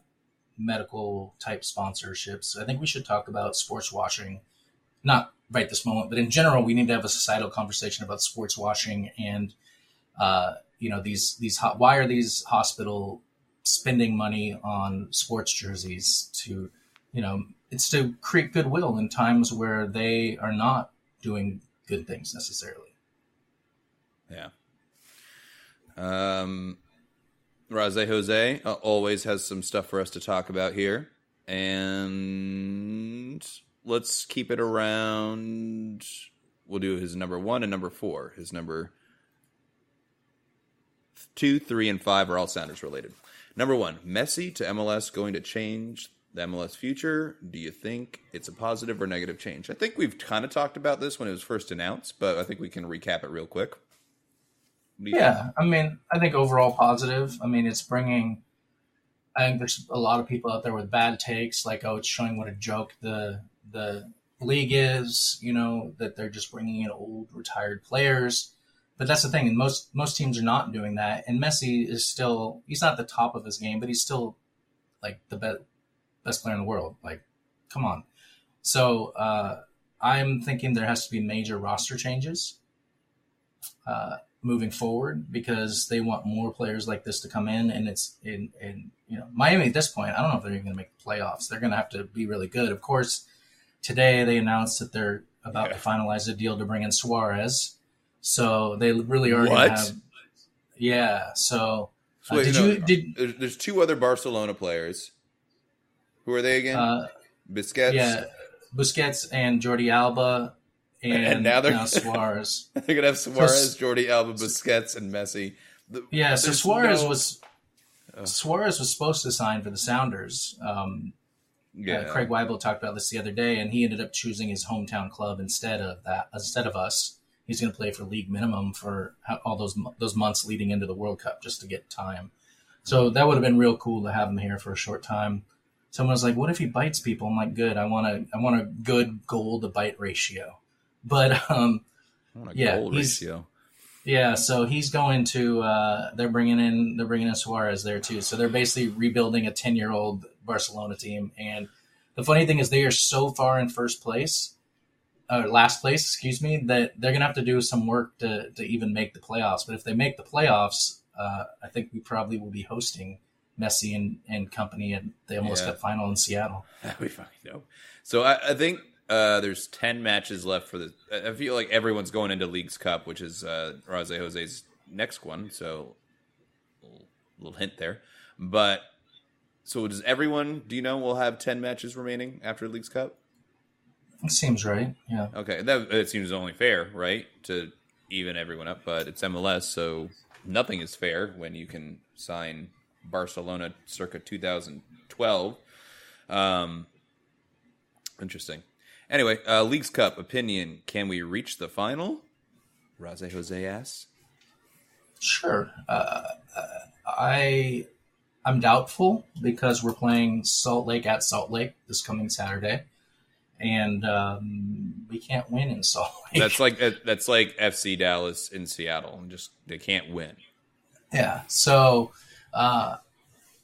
medical type sponsorships. I think we should talk about sports washing, not right this moment, but in general, we need to have a societal conversation about sports washing and, uh, you know, these these ho- why are these hospital spending money on sports jerseys to, you know, it's to create goodwill in times where they are not doing good things necessarily. Yeah. Um, Raze Jose uh, always has some stuff for us to talk about here, and let's keep it around. We'll do his number one and number four. His number two, three, and five are all Sounders related. Number one, Messi to MLS going to change the MLS future. Do you think it's a positive or negative change? I think we've kind of talked about this when it was first announced, but I think we can recap it real quick. You think? Yeah, I mean, I think overall positive. I mean, it's bringing. I think there's a lot of people out there with bad takes, like oh, it's showing what a joke the the league is. You know that they're just bringing in old retired players. but that's the thing. And most most teams are not doing that. And Messi is still he's not at the top of his game, but he's still like the best best player in the world. Like, come on. So uh, I'm thinking there has to be major roster changes uh, moving forward because they want more players like this to come in. And it's in, in you know Miami at this point. I don't know if they're even going to make the playoffs. They're going to have to be really good. Of course, today they announced that they're about to finalize a deal to bring in Suarez. So they really are going What? to have. Yeah. So uh, wait, did no, you did there's two other Barcelona players. Who are they again? uh, Busquets. yeah Busquets and Jordi Alba and, And now they're- now *laughs* Suarez. *laughs* They're gonna have Suarez, S- Jordi Alba, Busquets, and Messi. The- Yeah, so Suarez no- was Suarez was supposed to sign for the Sounders. Um, yeah. uh, Craig Weibel talked about this the other day, and he ended up choosing his hometown club instead of that. Instead of us, he's going to play for league minimum for all those those months leading into the World Cup just to get time. So that would have been real cool to have him here for a short time. Someone was like, "What if he bites people?" I'm like, "Good. I want a I want a good goal to bite ratio." *laughs* But um, a yeah, goal he's- ratio. yeah, so he's going to. Uh, they're bringing in. They're bringing in Suarez there too. So they're basically rebuilding a ten-year-old Barcelona team. And the funny thing is, they are so far in first place, or last place, excuse me, that they're gonna have to do some work to to even make the playoffs. But if they make the playoffs, uh, I think we probably will be hosting Messi and, and company and they almost Yeah. Cup final in Seattle. *laughs* Be fucking dope. So I, I think uh, there's ten matches left for the. I feel like everyone's going into Leagues Cup, which is uh, Rose Jose's next one. So, little, little hint there. But so does everyone? Do you know we'll have ten matches remaining after Leagues Cup? It seems right. Yeah. Okay, that it seems only fair, right, to even everyone up. But it's MLS, so nothing is fair when you can sign Barcelona circa 2012. Um, interesting. Anyway, uh, Leagues Cup opinion: Can we reach the final? Raze Jose asks. Sure. Uh, uh, I I'm doubtful because we're playing Salt Lake at Salt Lake this coming Saturday, and um, we can't win in Salt *laughs* Lake. That's like uh, that's like FC Dallas in Seattle. Just they can't win. yeah. So uh,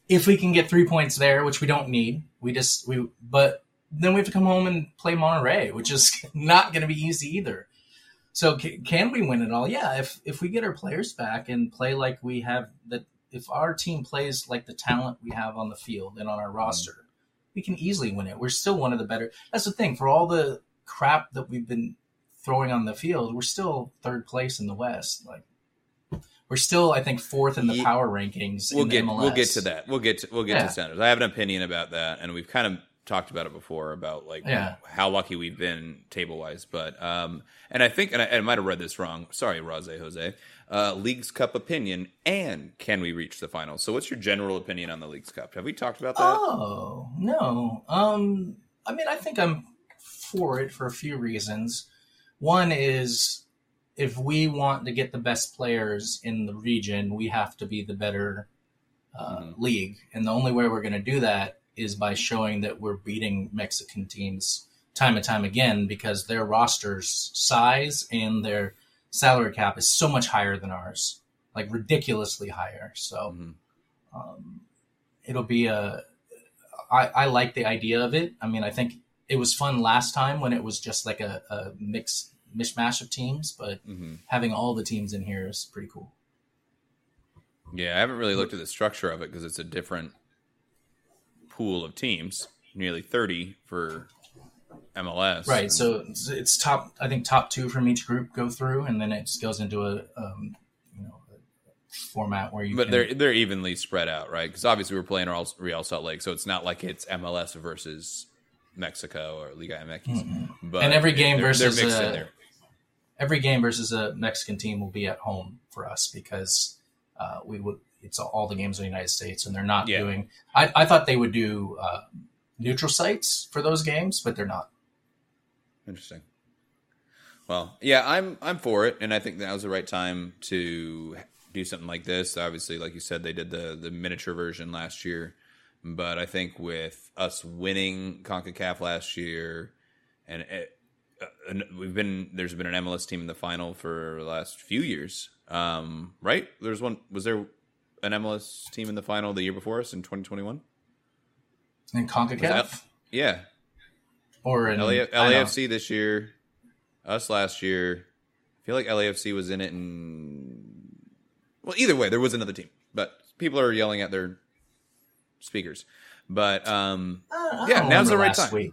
if we can get three points there, which we don't need, we just we but then we have to come home and play Monterrey, which is *laughs* not going to be easy either. So ca- can we win it all? Yeah, if if we get our players back and play like we have that, if our team plays like the talent we have on the field and on our roster, we can easily win it. We're still one of the better. That's the thing. For all the crap that we've been throwing on the field, we're still third place in the West. Like we're still, I think, fourth in the Ye- power rankings. We'll in the get MLS. we'll get to that. We'll get to, we'll get Yeah. to Sounders. I have an opinion about that, and we've kind of talked about it before about like Yeah. how lucky we've been table wise. But um, and I think and I, I might have read this wrong. Sorry, Rose Jose. Uh, Leagues Cup opinion and can we reach the finals? So, what's your general opinion on the Leagues Cup? Have we talked about that? Oh no. Um, I mean, I think I'm for it for a few reasons. One is if we want to get the best players in the region, we have to be the better uh, Mhm. league, and the only way we're going to do that is by showing that we're beating Mexican teams time and time again because their rosters size and their salary cap is so much higher than ours, like ridiculously higher. So Mhm. um, it'll be a. I, I like the idea of it. I mean, I think it was fun last time when it was just like a, a mix mishmash of teams, but Mhm. having all the teams in here is pretty cool. Yeah, I haven't really looked at the structure of it because it's a different pool of teams. Nearly thirty for MLS. Right. So it's, top. I think top two from each group go through, and then it just goes into a um, you know format where you. but can, they're they're evenly spread out, right? Because obviously we're playing Real, Real Salt Lake, so it's not like it's MLS versus Mexico or Liga MX. But And every game they're, versus, they're mixed in there. Every game versus a Mexican team will be at home for us because uh, we would. It's all the games in the United States, and they're not Yeah. doing. I, I thought they would do uh, neutral sites for those games, but they're not. Interesting. Well, yeah, I'm I'm for it, and I think that was the right time to do something like this. Obviously, like you said, they did the the miniature version last year, but I think with us winning Concacaf last year and it, uh, we've been there's been an MLS team in the final for the last few years, um, right? There's one. Was there an MLS team in the final the year before us in 2021? In CONCACAF Yeah, or in LA, LAFC this year, us last year. I feel like LAFC was in it, and well, either way, there was another team, but people are yelling at their speakers. But um, yeah, now's the right last time. Week.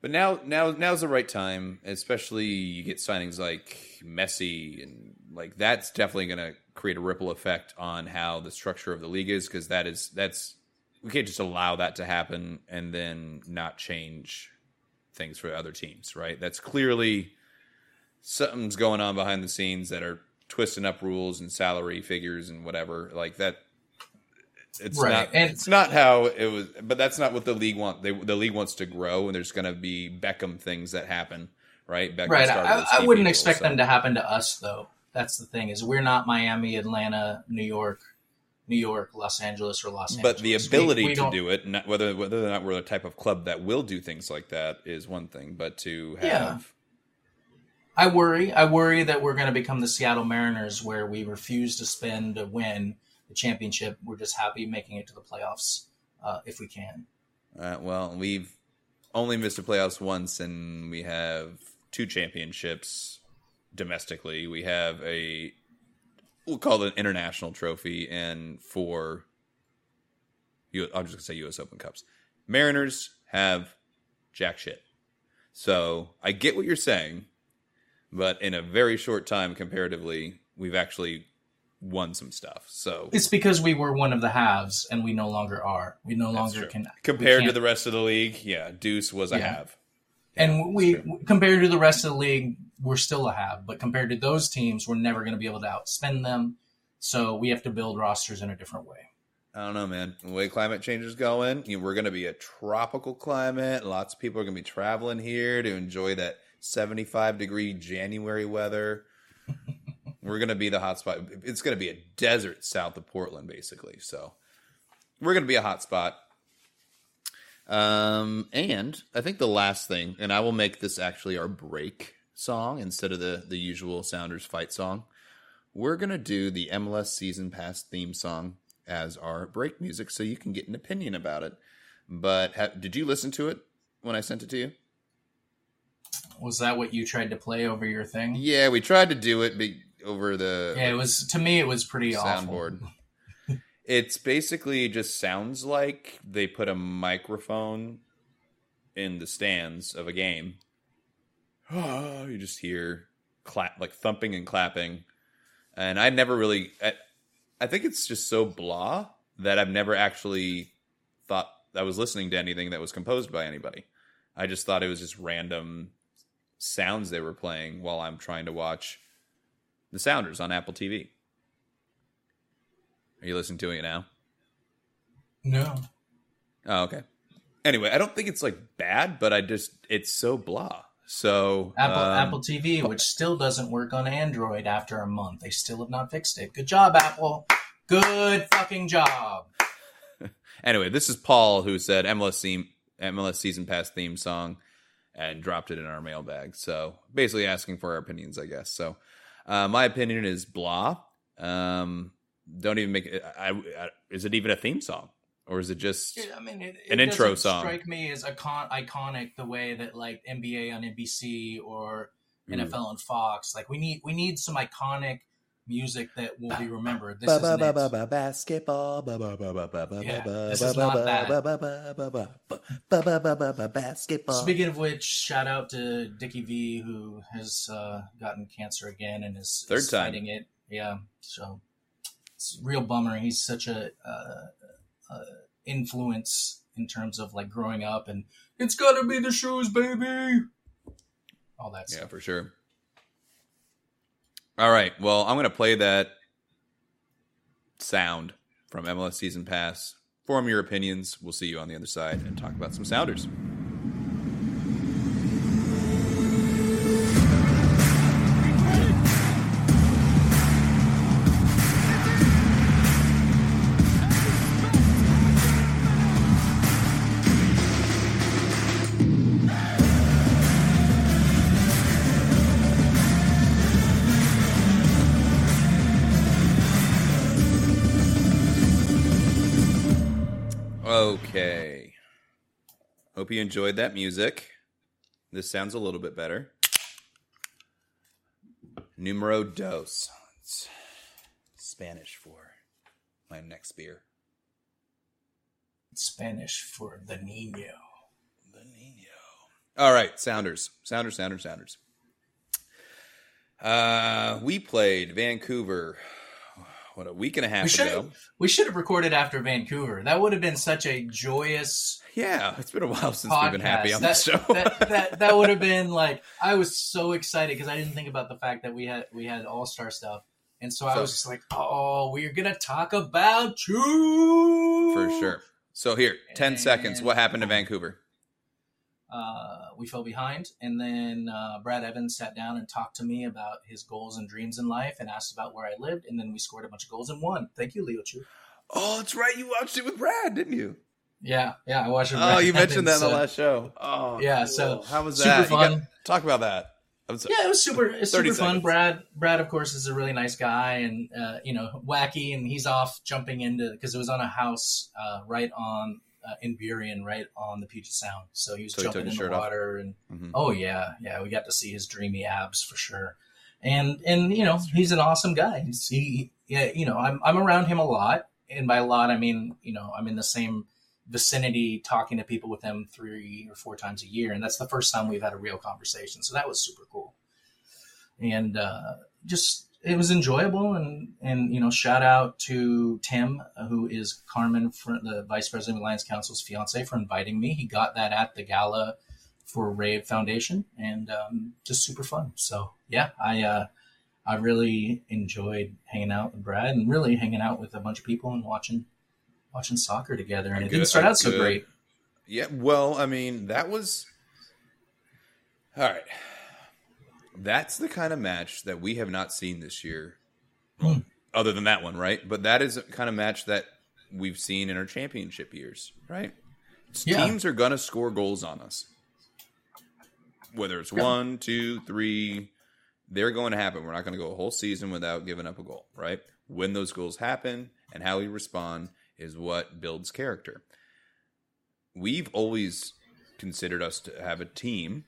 But now now now's the right time, especially you get signings like Messi and like that's definitely going to create a ripple effect on how the structure of the league is because that is that's we can't just allow that to happen and then not change things for other teams, right? That's clearly something's going on behind the scenes that are twisting up rules and salary figures and whatever like that it's Right, not and- it's not how it was but that's not what the league want they, the league wants to grow and there's going to be beckham things that happen right Beckham Right. I, I wouldn't Beagle, expect so- them to happen to us, though. That's the thing is we're not Miami, Atlanta, New York, New York, Los Angeles, or Los Angeles. but the ability we to don't- it not, whether whether or not we're the type of club that will do things like that is one thing but to have Yeah. I worry. I worry that we're going to become the Seattle Mariners, where we refuse to spend to win the championship. We're just happy making it to the playoffs uh, if we can. Uh, well, we've only missed the playoffs once, and we have two championships domestically. We have a we'll call it an international trophy, and four. I'm just gonna say U.S. Open cups. Mariners have jack shit. So I get what you're saying, but in a very short time, comparatively, we've actually won some stuff. So It's because we were one of the halves, and we no longer are. We no longer can compared to the rest of the league, yeah, Deuce was a Yeah. have. And we, compared to the rest of the league, we're still a have. But compared to those teams, we're never going to be able to outspend them. So we have to build rosters in a different way. I don't know, man. The way climate change is going, you know, we're going to be a tropical climate. Lots of people are going to be traveling here to enjoy that 75 degree January weather. *laughs* we're going to be the hot spot. It's going to be a desert south of Portland, basically. So we're going to be a hot spot. Um, and I think the last thing, and I will make this actually our break song instead of the the usual Sounders fight song. We're gonna do the MLS season pass theme song as our break music, so you can get an opinion about it. But ha- did you listen to it when I sent it to you? Was that what you tried to play over your thing? Yeah, we tried to do it be- over the Yeah, it was to me. It was pretty awful. soundboard. *laughs* it's basically just sounds like they put a microphone in the stands of a game. *sighs* you just hear clap like thumping and clapping, and I never really. I, I think it's just so blah that I've never actually thought I was listening to anything that was composed by anybody. I just thought it was just random sounds they were playing while I'm trying to watch the Sounders on Apple TV. Are you listening to it now? No, Oh, okay. Anyway, I don't think it's like bad, but I just it's so blah. So Apple um, Apple TV, which still doesn't work on Android after a month. They still have not fixed it. Good job, Apple. Good fucking job. *laughs* Anyway, this is Paul who said MLS theme, MLS season pass theme song, and dropped it in our mailbag. So basically asking for our opinions, I guess. So uh, my opinion is blah. Um, don't even make it. I, I, is it even a theme song, or is it just? I mean, it, An intro song. Strike me as icon- iconic the way that like NBA on NBC or Mm. NFL on Fox. Like we need we need some iconic music that will be remembered. This isn't it. basketball. This is not Basketball. Speaking of which, shout out to Dickie V who has uh, gotten cancer again and is, Third is time. fighting it. Yeah, so it's real bummer. He's such a uh, uh, influence in terms of like growing up and it's got to be the shoes, baby. All that Yeah, stuff. for sure. All right. Well, I'm going to play that sound from MLS Season Pass. Form your opinions. We'll see you on the other side and talk about some Sounders. Hope you enjoyed that music. This sounds a little bit better. Numero dos. It's Spanish for my next beer. Spanish for the Nino. The Nino. All right, Sounders. Sounders, Sounders, Sounders. Uh, we played Vancouver, what, a week and a half We should ago? we should have recorded after Vancouver. That would have been such a joyous Yeah, it's been a while since podcast. we've been happy on that, the show. that, *laughs* that that would have been like I was so excited because I didn't think about the fact that we had we had all star stuff, and so I was just like, oh, we're gonna talk about you For sure. So here, 10 seconds. What happened to Vancouver? Uh, we fell behind, and then uh, Brad Evans sat down and talked to me about his goals and dreams in life, and asked about where I lived, and then we scored a bunch of goals and won. Thank you, Leo Chu. Oh, that's right. You watched it with Brad, didn't you? Yeah, yeah, I watched. It. oh, you mentioned that in the last show. Oh, Yeah, cool. so how was super that? You got- fun. talk about that. Yeah, it was super. It's 30 super fun. Brad, Brad, of course, is a really nice guy, and uh, you know, wacky, and he's off jumping into because it was on a house uh, right on uh, in Burien, right on the Puget Sound. So he was So jumping his in the shirt off? water, and Mhm. oh yeah, yeah, we got to see his dreamy abs for sure. And and you know, he's an awesome guy. He's, he, yeah, you know, I'm I'm around him a lot, and by a lot, I mean you know, I'm in the same vicinity talking to people with him three or four times a year and that's the first time we've had a real conversation so that was super cool and uh, just it was enjoyable and and you know shout out to tim uh, who is carmen the vice president of alliance council's fiance for inviting me. He got that at the gala for rave foundation and um, just super fun. So yeah i uh, i really enjoyed hanging out with brad and really hanging out with a bunch of people and watching watching soccer together and it Good- didn't start out so great. Yeah, well, I mean, that was all right. That's the kind of match that we have not seen this year, Hmm. other than that one, right? But that is kind of match that we've seen in our championship years, right? Yeah. Teams are gonna score goals on us, whether it's one, two, three. They're going to happen. We're not going to go a whole season without giving up a goal, right? When those goals happen and how we respond is what builds character we've always considered us to have a team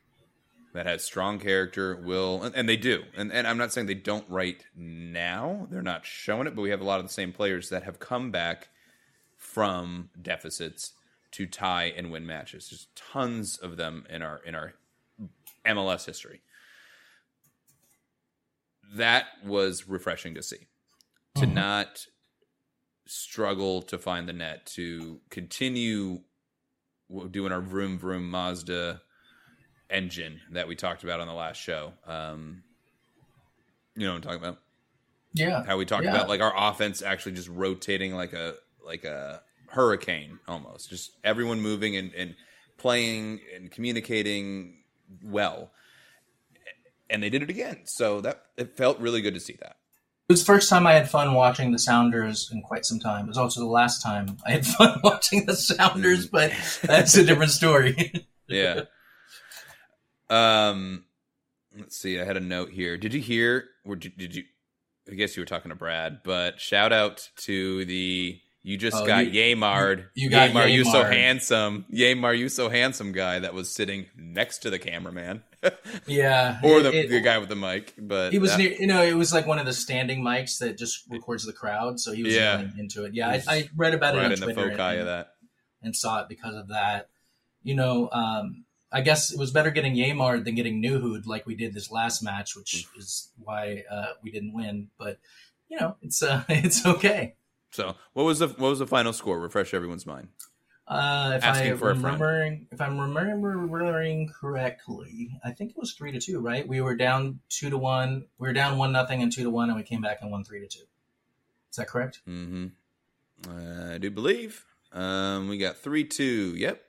that has strong character, will, and, and they do. And, and I'm not saying they don't right now; they're not showing it, but we have a lot of the same players that have come back from deficits to tie and win matches. There's tons of them in our in our MLS history. That was refreshing to see. To mm-hmm. not struggle to find the net, to continue doing our vroom vroom Mazda engine that we talked about on the last show. Um, you know what I'm talking about? yeah How we talked Yeah. about like our offense actually just rotating like a like a hurricane almost. Just everyone moving and, and playing and communicating well. And they did it again. So that it felt really good to see that. It was the first time I had fun watching the Sounders in quite some time. It was also the last time I had fun *laughs* watching the Sounders, but that's a different story. *laughs* yeah. Um, let's see. I had a note here. Did you hear? Or did, did you? I guess you were talking to Brad, but shout out to the you just Oh, got you- Yamard. you got Yeimar, you so Yamard. handsome. Yeimar, you so handsome guy that was sitting next to the cameraman, *laughs* yeah, or the, it- the guy with the mic. But He was that- near, you know, it was like one of the standing mics that just records the crowd, so he was Yeah. into it. Yeah, I, I read about it on in the Twitter foci and, of that. and saw it because of that. You know, um, I guess it was better getting Yamard than getting Nouhou like we did this last match, which is why uh, we didn't win. But you know, it's uh, *laughs* it's okay. So, what was the what was the final score? Refresh everyone's mind. Uh, if Asking I for remembering, if I'm remembering correctly, I think it was three to two, right? We were down two to one. We were down one nothing and two to one, and we came back and won three to two. Is that correct? Mm-hmm. I do believe. Um, we got three two. Yep.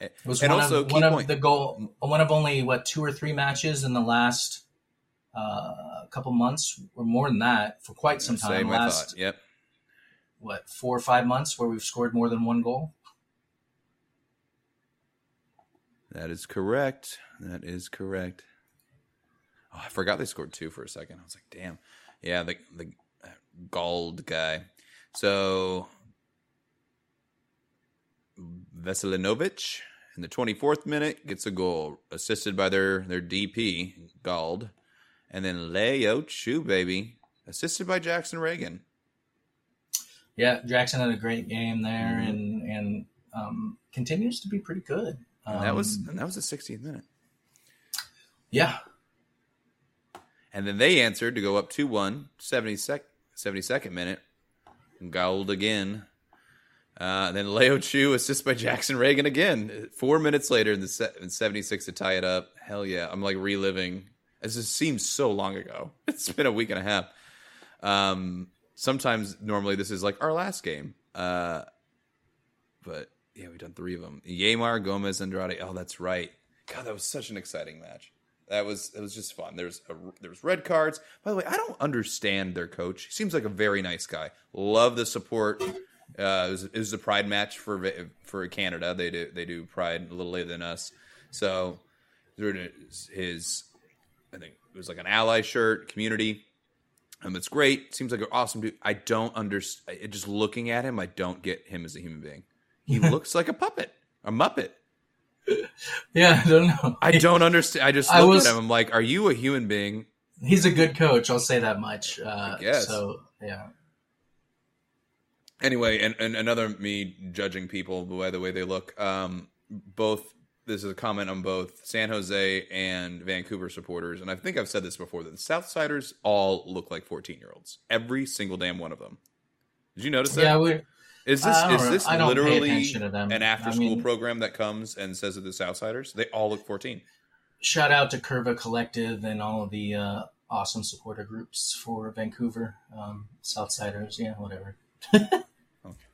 It was and one also of, one of point. the goal, one of only what two or three matches in the last uh, couple months, or more than that, for quite some time. Same last. Yep. what four or five months where we've scored more than one goal. That is correct. That is correct. Oh, I forgot they scored two for a second. I was like, damn. Yeah, the the uh, Gauld guy. So Veselinovic in the 24th minute gets a goal, assisted by their their DP Gauld, and then Leo Chu baby, assisted by Jackson Ragen. Yeah, Jackson had a great game there, Mhm. and and um, continues to be pretty good. Um, that was and that was the 16th minute. yeah, And then they answered to go up 2 1, 72nd, 72nd minute. Gauld again. Uh, then Leo Chu assist by Jackson Ragen again. Four minutes later in the in 76 to tie it up. Hell yeah. I'm like reliving. This seems so long ago. *laughs* It's been a week and a half. Um, sometimes normally this is like our last game. Uh, but yeah, we've done three of them. Yeimar, Gomez, Andrade. Oh, that's right. God, that was such an exciting match. That was it was just fun. There's a, there was red cards. By the way, I don't understand their coach. He seems like a very nice guy. Love the support. Uh, it, was, it was a pride match for for Canada. They do they do pride a little later than us. So his I think it was like an ally shirt community. Um, it's great. Seems like an awesome dude. I don't understand. Just looking at him, I don't get him as a human being. He *laughs* looks like a puppet, a muppet. *laughs* yeah. I don't know. I don't understand. I just I look was- at him. I'm like, are you a human being? He's a good coach. I'll say that much. Uh. So yeah, Anyway, and, and another me judging people by the way they look. Um, both this is a comment on both San Jose and Vancouver supporters, and I think I've said this before that the Southsiders all look like 14 year olds. Every single damn one of them. Did you notice that? yeah. We, Is this is this I literally attention to them. an after I school mean- program that comes and says that the Southsiders? They all look 14. shout out to Curva Collective and all of the uh, awesome supporter groups for Vancouver um, Southsiders. Yeah, whatever. *laughs*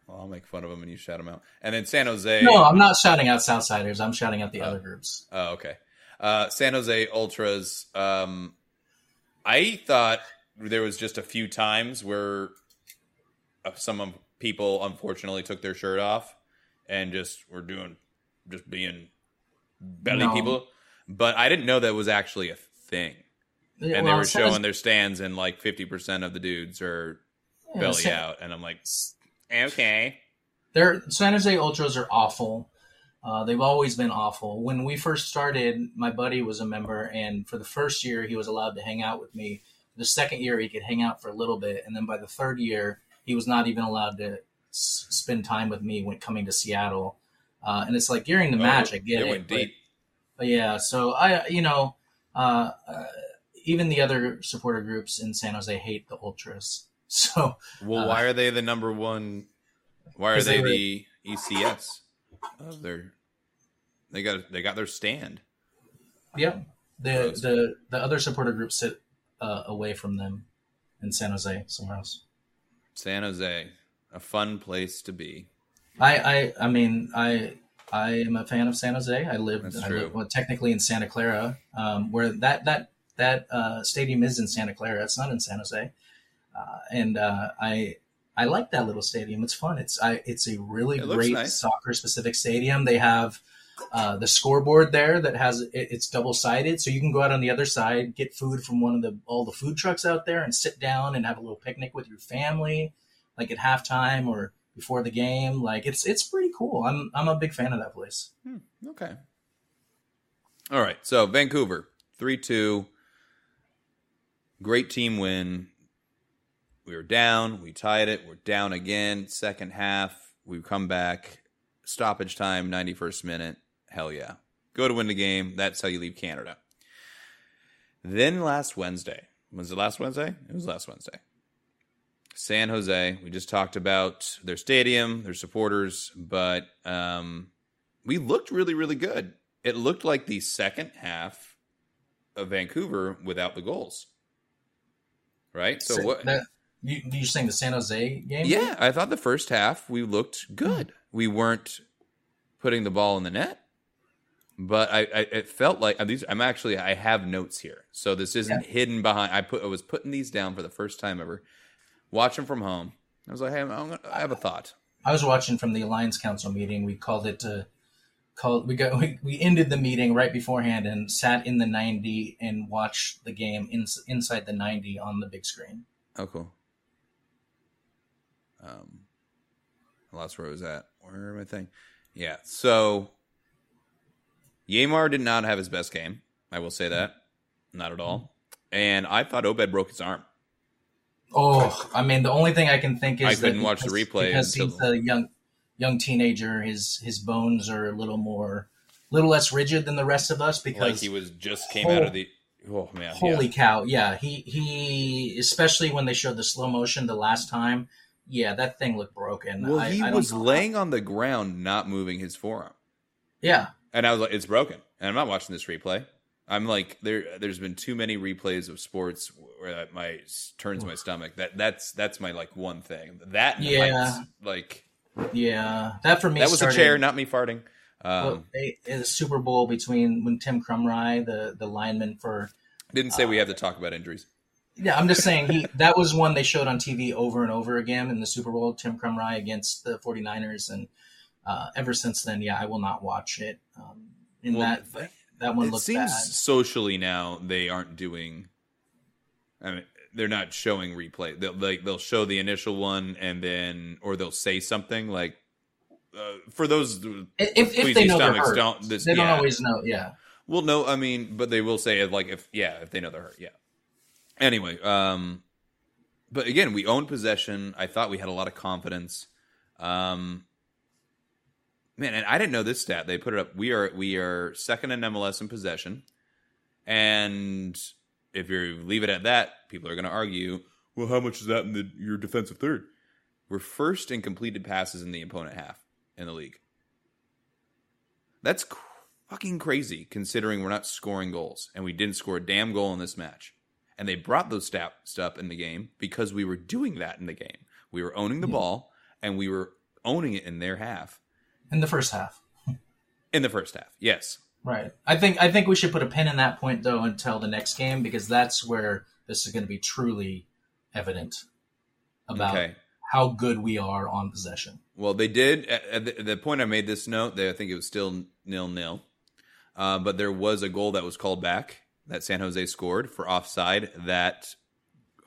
Well, I'll make fun of them and you shout them out. And then San Jose. No, I'm not shouting out Southsiders. I'm shouting out the Oh. other groups. Oh, okay. Uh, San Jose Ultras. Um, I thought there was just a few times where uh, some people unfortunately took their shirt off and just were doing, just being belly No. people. But I didn't know that was actually a thing. Yeah, And they were showing their stands, and like fifty percent of the dudes are yeah, belly San- out, and I'm like, okay. They're San Jose Ultras are awful. Uh, they've always been awful. When we first started, my buddy was a member, and for the first year, he was allowed to hang out with me. The second year, he could hang out for a little bit, and then by the third year, he was not even allowed to s- spend time with me when coming to Seattle. Uh, and it's like during the match, I get Oh, it but- but yeah, so I, you know, uh, uh, even the other supporter groups in San Jose hate the Ultras. *laughs* So Well, Uh, why are they the number one? Why are they, they were- the ECS of their? They got they got their stand. yeah, the Gross. the the other supporter groups sit uh, away from them in San Jose, somewhere else. San Jose, a fun place to be. I, I, I mean, I, I am a fan of San Jose. I live, I well, technically in Santa Clara, um, where that that that uh, stadium is in Santa Clara. It's not in San Jose, uh, and uh, I. I like that little stadium. It's fun. It's I. It's a really It great nice. soccer specific stadium. They have uh, the scoreboard there that has it, it's double sided, so you can go out on the other side, get food from one of the all the food trucks out there, and sit down and have a little picnic with your family, like at halftime or before the game. Like it's it's pretty cool. I'm I'm a big fan of that place. Okay. All right. So Vancouver, three two. Great team win. We were down. We tied it. We're down again. Second half, we come back. Stoppage time, ninety first minute. Hell yeah. Go to win the game. That's how you leave Canada. Then last Wednesday. Was it last Wednesday? It was last Wednesday. San Jose. We just talked about their stadium, their supporters, but um, we looked really, really good. It looked like the second half of Vancouver without the goals. Right? So what? That, you you're saying the San Jose game? Yeah, I thought the first half we looked good. We weren't putting the ball in the net, but I, I it felt like these. I'm actually I have notes here, so this isn't hidden behind. I put I was putting these down for the first time ever. Watching from home, I was like, hey, I'm gonna, I have a thought. I was watching from the Alliance Council meeting. We called it uh, called we got *laughs* we, we ended the meeting right beforehand and sat in the 90 and watched the game in, inside the 90 on the big screen. Oh, cool. Um, I lost where I was at. Where am I thing? Yeah. So Yeimar did not have his best game. I will say that. Not at all. And I thought Obed broke his arm. Oh, I mean, the only thing I can think is I that couldn't watch the replay because he's a young young teenager. His his bones are a little more, little less rigid than the rest of us because Like he was just came out of the. Oh man! Holy yeah. cow! Yeah, he he. Especially when they showed the slow motion the last time. Yeah, that thing looked broken. Well, I- he I was laying on the ground, not moving his forearm, Yeah, and I was like, "It's broken." And I'm not watching this replay. I'm like, there. There's been too many replays of sports where that my turns my stomach. That that's that's my like one thing. That Yeah. heights, like yeah. That for me. that was started, a chair, not me farting. well, Um, they- the Super Bowl between when Tim Krumrie, the the lineman for. didn't say we have to talk about injuries. Yeah, I'm just saying he that was one they showed on TV over and over again in the Super Bowl. Tim Krumrie against the 49ers, and uh, ever since then, yeah, I will not watch it. Um, in Well, that that one it looked seems bad. socially now they aren't doing. I mean, they're not showing replay. They'll like they'll show the initial one and then, or they'll say something like, uh, "For those, If, if they know stomachs hurt, don't- this- they don't yeah. always know. Yeah, well, no, I mean, but they will say like if yeah, if they know they're hurt, yeah. Anyway, um, but again, we own possession. I thought we had a lot of confidence. Um, man, and I didn't know this stat. They put it up. We are we are second in MLS in possession, and if you leave it at that, people are going to argue. Well, how much is that in the, your defensive third? We're first in completed passes in the opponent half in the league. That's cr- fucking crazy considering we're not scoring goals and we didn't score a damn goal in this match. And they brought those stuff in the game because we were doing that in the game. We were owning the ball and we were owning it in their half in the first half. in the first half. Yes. Right. I think I think we should put a pin in that point though until the next game because that's where this is going to be truly evident about Okay. how good we are on possession. Well, they did at, at the, the point I made this note. They, I think it was still nil nil, uh, but there was a goal that was called back that San Jose scored for offside. That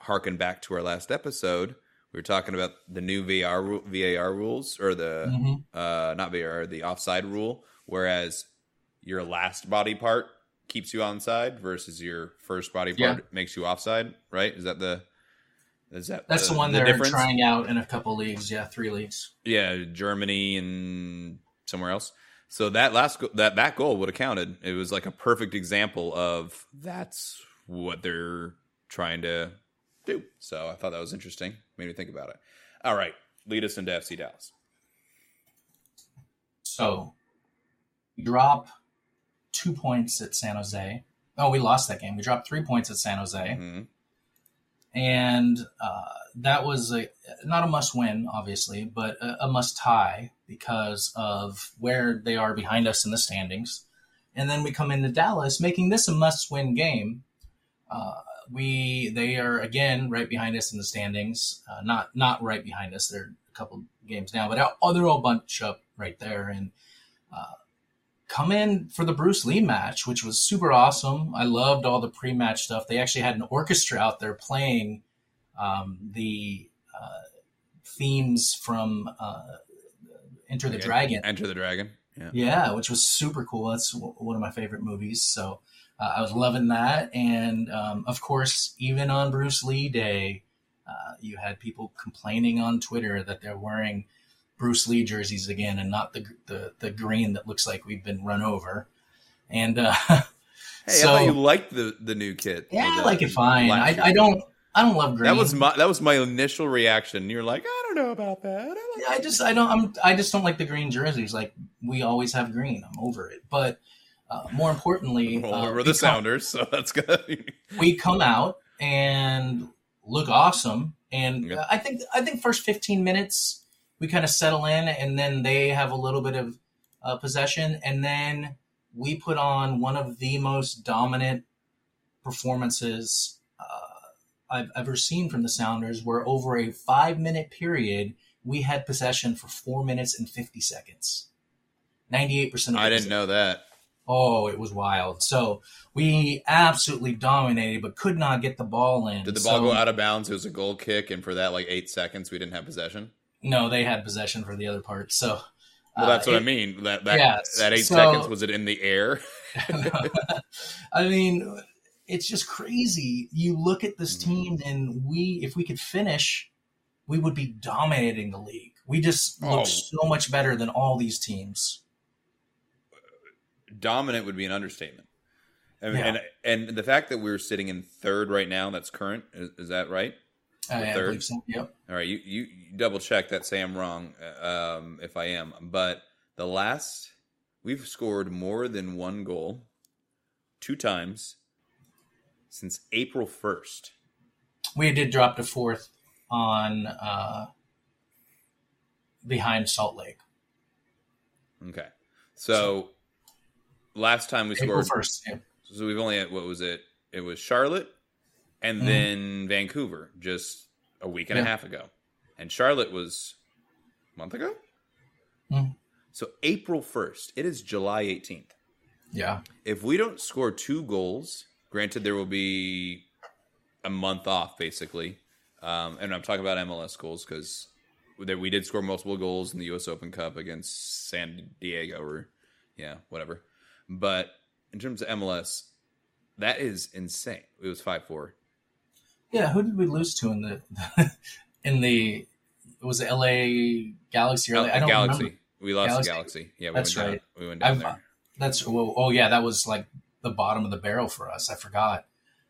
harkened back to our last episode. We were talking about the new VAR VAR rules or the Mhm. uh, not VAR the offside rule, whereas your last body part keeps you onside versus your first body part Yeah. makes you offside. Right? Is that the is that That's the, one they're difference? trying out in a couple leagues. Yeah, three leagues. yeah, Germany and somewhere else. So that last go- that that goal would have counted. It was like a perfect example of that's what they're trying to do. So I thought that was interesting. Made me think about it. All right, lead us into FC Dallas. So drop two points at San Jose. Oh, we lost that game. We dropped three points at San Jose. Mhm. and uh, that was a not a must win, obviously, but a, a must tie because of where they are behind us in the standings. And then we come into Dallas, making this a must win game. Uh, we they are again right behind us in the standings, uh, not not right behind us. They're a couple games down, but they're all bunch up right there and. Uh, Come in for the Bruce Lee match, which was super awesome. I loved all the pre-match stuff. They actually had an orchestra out there playing um, the uh, themes from uh, Enter the Okay. Dragon. Enter the Dragon. Yeah. Yeah, which was super cool. That's w- one of my favorite movies. So uh, I was loving that. And um, of course, even on Bruce Lee Day, uh, you had people complaining on Twitter that they're wearing Bruce Lee jerseys again and not the the, the green that looks like we've been run over. And uh, *laughs* Hey, so I thought you liked the the new kit. yeah, I like it fine. I, I don't I don't love green. That was my that was my initial reaction. You're like, I don't know about that. I like I just I don't I'm I just don't like the green jerseys. Like we always have green. I'm over it. But uh, more importantly, *laughs* Well, uh, we're we the come- Sounders, so that's good. *laughs* we come out and look awesome. And Yep. uh, I think I think first 15 minutes we kind of settle in, and then they have a little bit of uh, possession, and then we put on one of the most dominant performances uh, I've ever seen from the Sounders, where over a five minute period we had possession for four minutes and 50 seconds. 98% of I didn't know that. Oh, it was wild. So we absolutely dominated, but could not get the ball in. Did the ball So- go out of bounds? It was a goal kick, and for that like eight seconds, we didn't have possession. No, they had possession for the other part. So, Well, that's Uh, what I mean. That that Yeah, that eight so- seconds was it in the air? *laughs* I mean, it's just crazy. You look at this Mm-hmm. team, and we, if we could finish, we would be dominating the league. We just look Oh. so much better than all these teams. Dominant would be an understatement. I mean, Yeah. and and the fact that we're sitting in third right now, that's current. Is, is that right? I, I third? so. Yep. All right, you, you, you double check that. Say I'm wrong, uh, um, if I am. But the last we've scored more than one goal two times since April first. We did drop to fourth on uh, behind Salt Lake. Okay, so last time we April scored, first. Yeah. so we've only had what was it? It was Charlotte, and Mhm. then Vancouver just a week and a half ago, and Charlotte was a month ago. Mhm. So April first, it is July eighteenth. yeah. if we don't score two goals, granted there will be a month off basically, um, and I'm talking about MLS goals because that we did score multiple goals in the U.S. Open Cup against San Diego or yeah, whatever. But in terms of MLS, that is insane. It was five four. Yeah. Who did we lose to in the *laughs* in the it was L.A. Galaxy? Or LA? I don't Galaxy. remember. We lost Galaxy? Galaxy. Yeah, we That's went down. right. We went down I've- there. That's oh, oh yeah, that was like the bottom of the barrel for us. I forgot.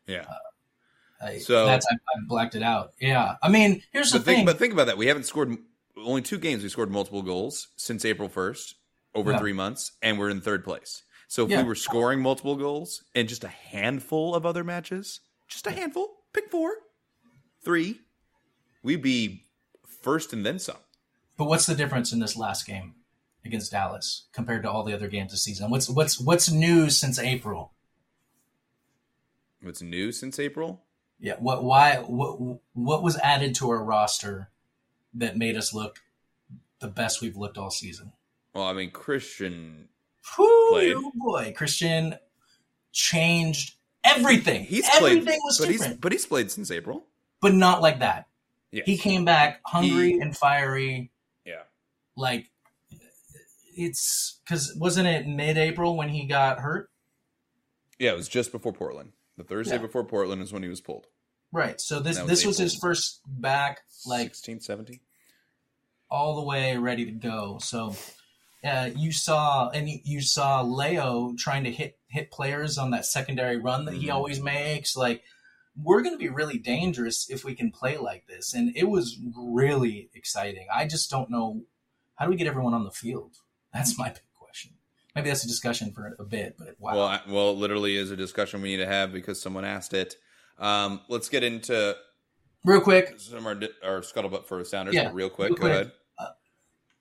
Yeah. Uh, I, So- that's I, I blacked it out. Yeah, I mean, here's the But think, thing. but think about that. We haven't scored only two games. We scored multiple goals since April first, over Yeah. three months, and we're in third place. So if Yeah. we were scoring multiple goals in just a handful of other matches, just a handful, pick four, three, we'd be first and then some. But what's the difference in this last game against Dallas compared to all the other games this season? What's what's what's new since April? What's new since April? Yeah, what why what what was added to our roster that made us look the best we've looked all season? Well, I mean, Cristian, Whew, oh boy, Cristian changed everything. he's everything played, was but different, he's but he's played since April. but not like that. Yes. He came back hungry He- and fiery. Yeah. Like it's because wasn't it mid-April when he got hurt? Yeah, it was just before Portland. The Thursday Yeah. before Portland is when he was pulled. Right. So this was this was his first back, like 16, 17? all the way ready to go. So uh, you saw and you- saw Leo trying to hit hit players on that secondary run that he Mhm. always makes. Like we're going to be really dangerous if we can play like this, and it was really exciting. I just don't know how do we get everyone on the field. That's my big question. Maybe that's a discussion for a bit, but wow. Well, I, well, it literally is a discussion we need to have because someone asked it. Um, let's get into Real quick, some our, our scuttlebutt for Sounders. Yeah, real quick, real go quick. ahead.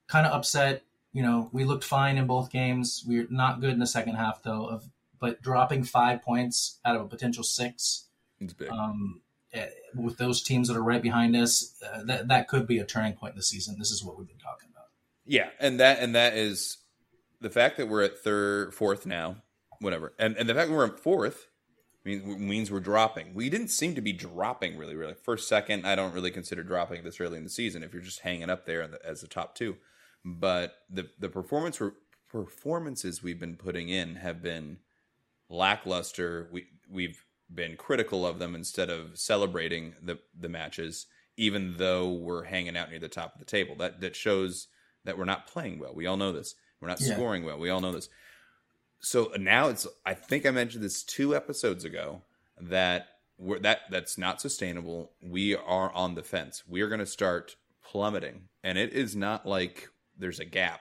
kind of upset. You know, we looked fine in both games. We're not good in the second half though. Of but dropping five points out of a potential six It's big. um, eh, with those teams that are right behind us, uh, that that could be a turning point in the season. This is what we've been talking. Yeah, and that and that is the fact that we're at third, fourth now, whatever, and and the fact that we're at fourth means means we're dropping. We didn't seem to be dropping really, really. First, second, I don't really consider dropping this early in the season if you're just hanging up there the- as the top two. But the the performance performances we've been putting in have been lackluster. We we've been critical of them instead of celebrating the the matches, even though we're hanging out near the top of the table. That that shows that we're not playing well. We all know this. We're not Yeah. scoring well. We all know this. So now it's. I think I mentioned this two episodes ago that we're, that that's not sustainable. We are on the fence. We are going to start plummeting, and it is not like there's a gap.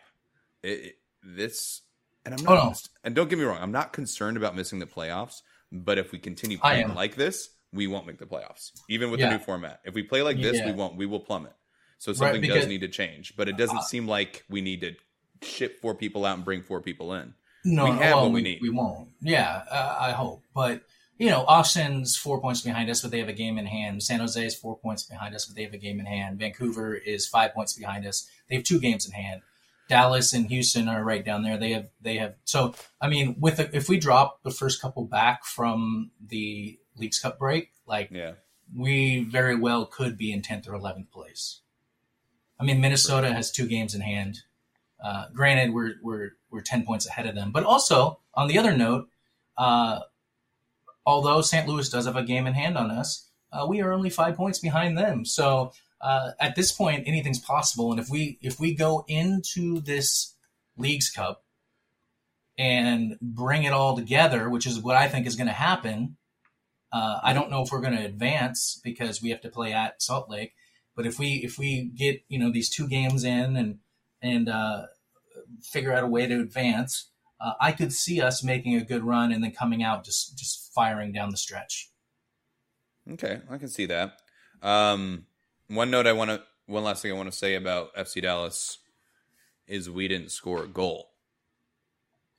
It, it- this, and I'm Oh, not. no. And don't get me wrong, I'm not concerned about missing the playoffs. But if we continue playing like this, we won't make the playoffs, even with Yeah. the new format. If we play like this, we won't. We will plummet. So Right, something because- does need to change, but it doesn't Uh, seem like we need to ship four people out and bring four people in. No, We have well, what we need. We won't. Yeah, uh, I hope. But you know, Austin's four points behind us, but they have a game in hand. San Jose is four points behind us, but they have a game in hand. Vancouver is five points behind us. They have two games in hand. Dallas and Houston are right down there. They have they have so I mean with the, if we drop the first couple back from the Leagues Cup break, like Yeah. we very well could be in tenth or eleventh place. I mean Minnesota has two games in hand. Uh, granted, we're we're we're ten points ahead of them, but also on the other note, uh, although St. Louis does have a game in hand on us, uh, we are only five points behind them. So uh, at this point, anything's possible. And if we if we go into this Leagues Cup and bring it all together, which is what I think is going to happen. Uh, I don't know if we're going to advance because we have to play at Salt Lake. But if we if we get you know these two games in and and uh, figure out a way to advance, uh, I could see us making a good run and then coming out just just firing down the stretch. Okay, I can see that. Um, one note I want to, one last thing I want to say about FC Dallas is we didn't score a goal.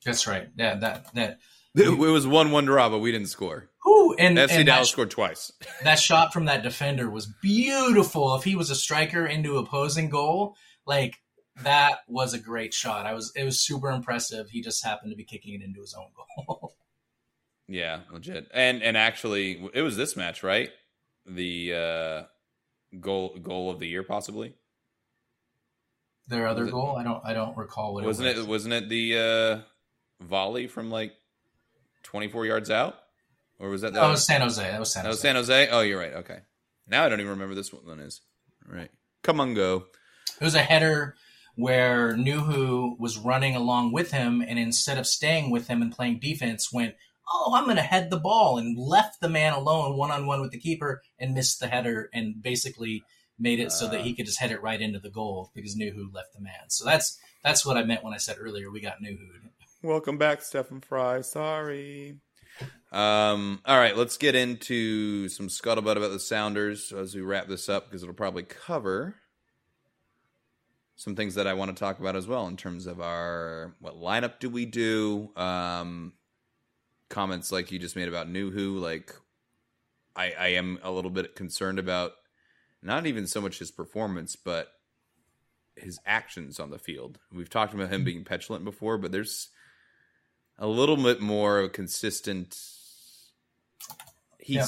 That's right. Yeah, that that. It was one-one draw, but we didn't score. Who and, FC and Dallas that, scored twice. that shot from that defender was beautiful. If he was a striker into opposing goal, like that was a great shot. I was it was super impressive. He just happened to be kicking it into his own goal. *laughs* yeah, legit. And and actually, it was this match, right? The uh, goal goal of the year, possibly. Their other goal, I don't I don't recall what wasn't it was. it? Wasn't it the uh, volley from like twenty-four yards out, or was that? That was San Jose. That was San That Jose. was San Jose. Oh, you're right. Okay, now I don't even remember this one is. Right, come on, go. It was a header where Nouhou was running along with him, and instead of staying with him and playing defense, went, "Oh, I'm going to head the ball," and left the man alone one on one with the keeper and missed the header, and basically made it so that he could just head it right into the goal because Nouhou left the man. So that's that's what I meant when I said earlier we got Nouhou. Welcome back, Stefan Frei. Sorry. Um, all right, let's get into some scuttlebutt about the Sounders as we wrap this up because it'll probably cover some things that I want to talk about as well in terms of our what lineup do we do? Um, comments like you just made about Nouhou, like I, I am a little bit concerned about not even so much his performance, but his actions on the field. We've talked about him being petulant before, but there's a little bit more consistent. He's. Yeah.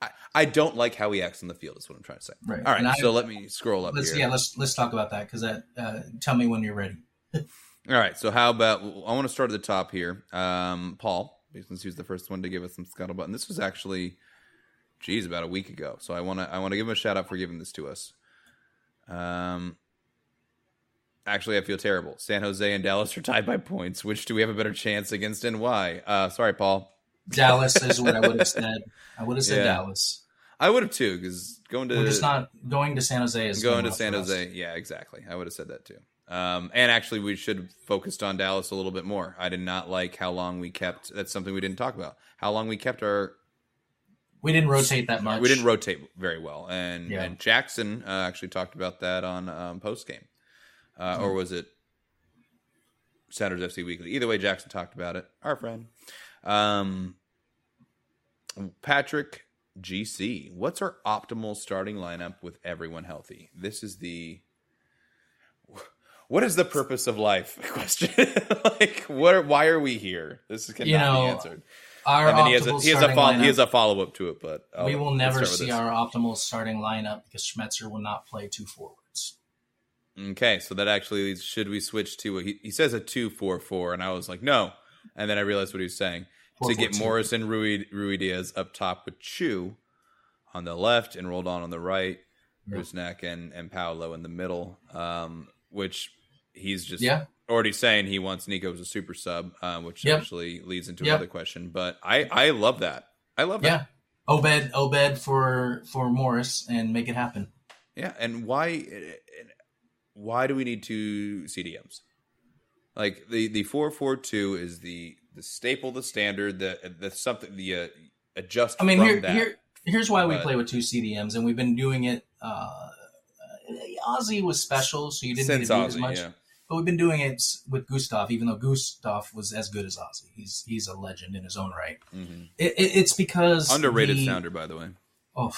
I, I don't like how he acts on the field. Is what I'm trying to say. Right. All right. I- so let me scroll up Let's here. yeah, let's let's talk about that because that uh, tell me when you're ready. *laughs* All right. So how about I want to start at the top here. Um, Paul, since he was the first one to give us some scuttlebutt, and this was actually, geez, about a week ago. So I want to I want to give him a shout out for giving this to us. Um, actually, I feel terrible. San Jose and Dallas are tied by points. Which do we have a better chance against, and why? Uh, sorry, Paul. Dallas is what I would have *laughs* said. I would have said Yeah. Dallas. I would have too, because going to We're just not going to San Jose is going to San. Jose. Yeah, exactly. I would have said that too. Um, and actually, we should have focused on Dallas a little bit more. I did not like how long we kept. That's something we didn't talk about. How long we kept our. We didn't rotate that much. We didn't rotate very well, and Yeah. and Jackson uh, actually talked about that on um, post game, uh, or was it Sounders FC Weekly? Either way, Jackson talked about it. Our friend, um, Patrick GC. What's our optimal starting lineup with everyone healthy? This is the what is the purpose of life *laughs* question? *laughs* like, what? Are, why are we here? This cannot You know, be answered. Our And then he has a optimal he has a starting follow, he lineup- has a follow up to it, but I'll- we will never see this. our optimal starting lineup because Schmetzer will not play two forwards. Okay, so that actually leads, should we switch to a, he, he says a two four four, and I was like no, and then I realized what he was saying to get 4-4-2. Morris and Rui Ruidiaz up top with Chu on the left and Roldan on the right, Yeah. Rusnak and and Paulo in the middle, um, which he's just Yeah. already saying he wants Nico as a super sub, um, which Yep. actually leads into Yep. another question. But I I love that. I love that. Yeah, Obed, Obed for for Morris and make it happen. Yeah, and why why do we need two CDMs? Like the the four four two is the the staple, the standard, the the something the uh, adjust. I mean, here, that. here, here's why we play with two CDMs, and we've been doing it. Uh, Ozzy was special, so you didn't need to do it as much. yeah. But we've been doing it with Gustav, even though Gustav was as good as Ozzy. He's he's a legend in his own right. Mhm. It, it, it's because underrated the- sounder, by the way. Oh,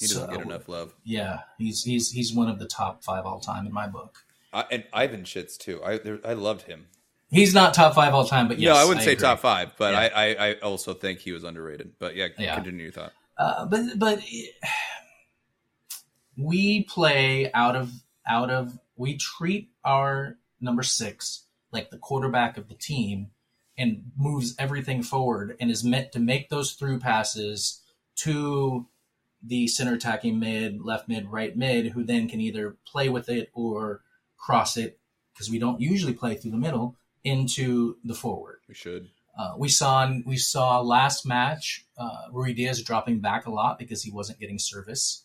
He doesn't so- get enough love. Yeah, he's he's he's one of the top five all time in my book. I, and Ivan shits too. I there, I loved him. He's not top five all time, but yes, no, I wouldn't say agree. top five, but Yeah. I, I I also think he was underrated. But yeah, Yeah. continue your thought. Uh, but but we play out of out of we treat our number six, like the quarterback of the team, and moves everything forward and is meant to make those through passes to the center attacking mid, left mid, right mid, who then can either play with it or cross it because we don't usually play through the middle into the forward. We should. Uh, we saw we saw last match uh, Ruidiaz dropping back a lot because he wasn't getting service.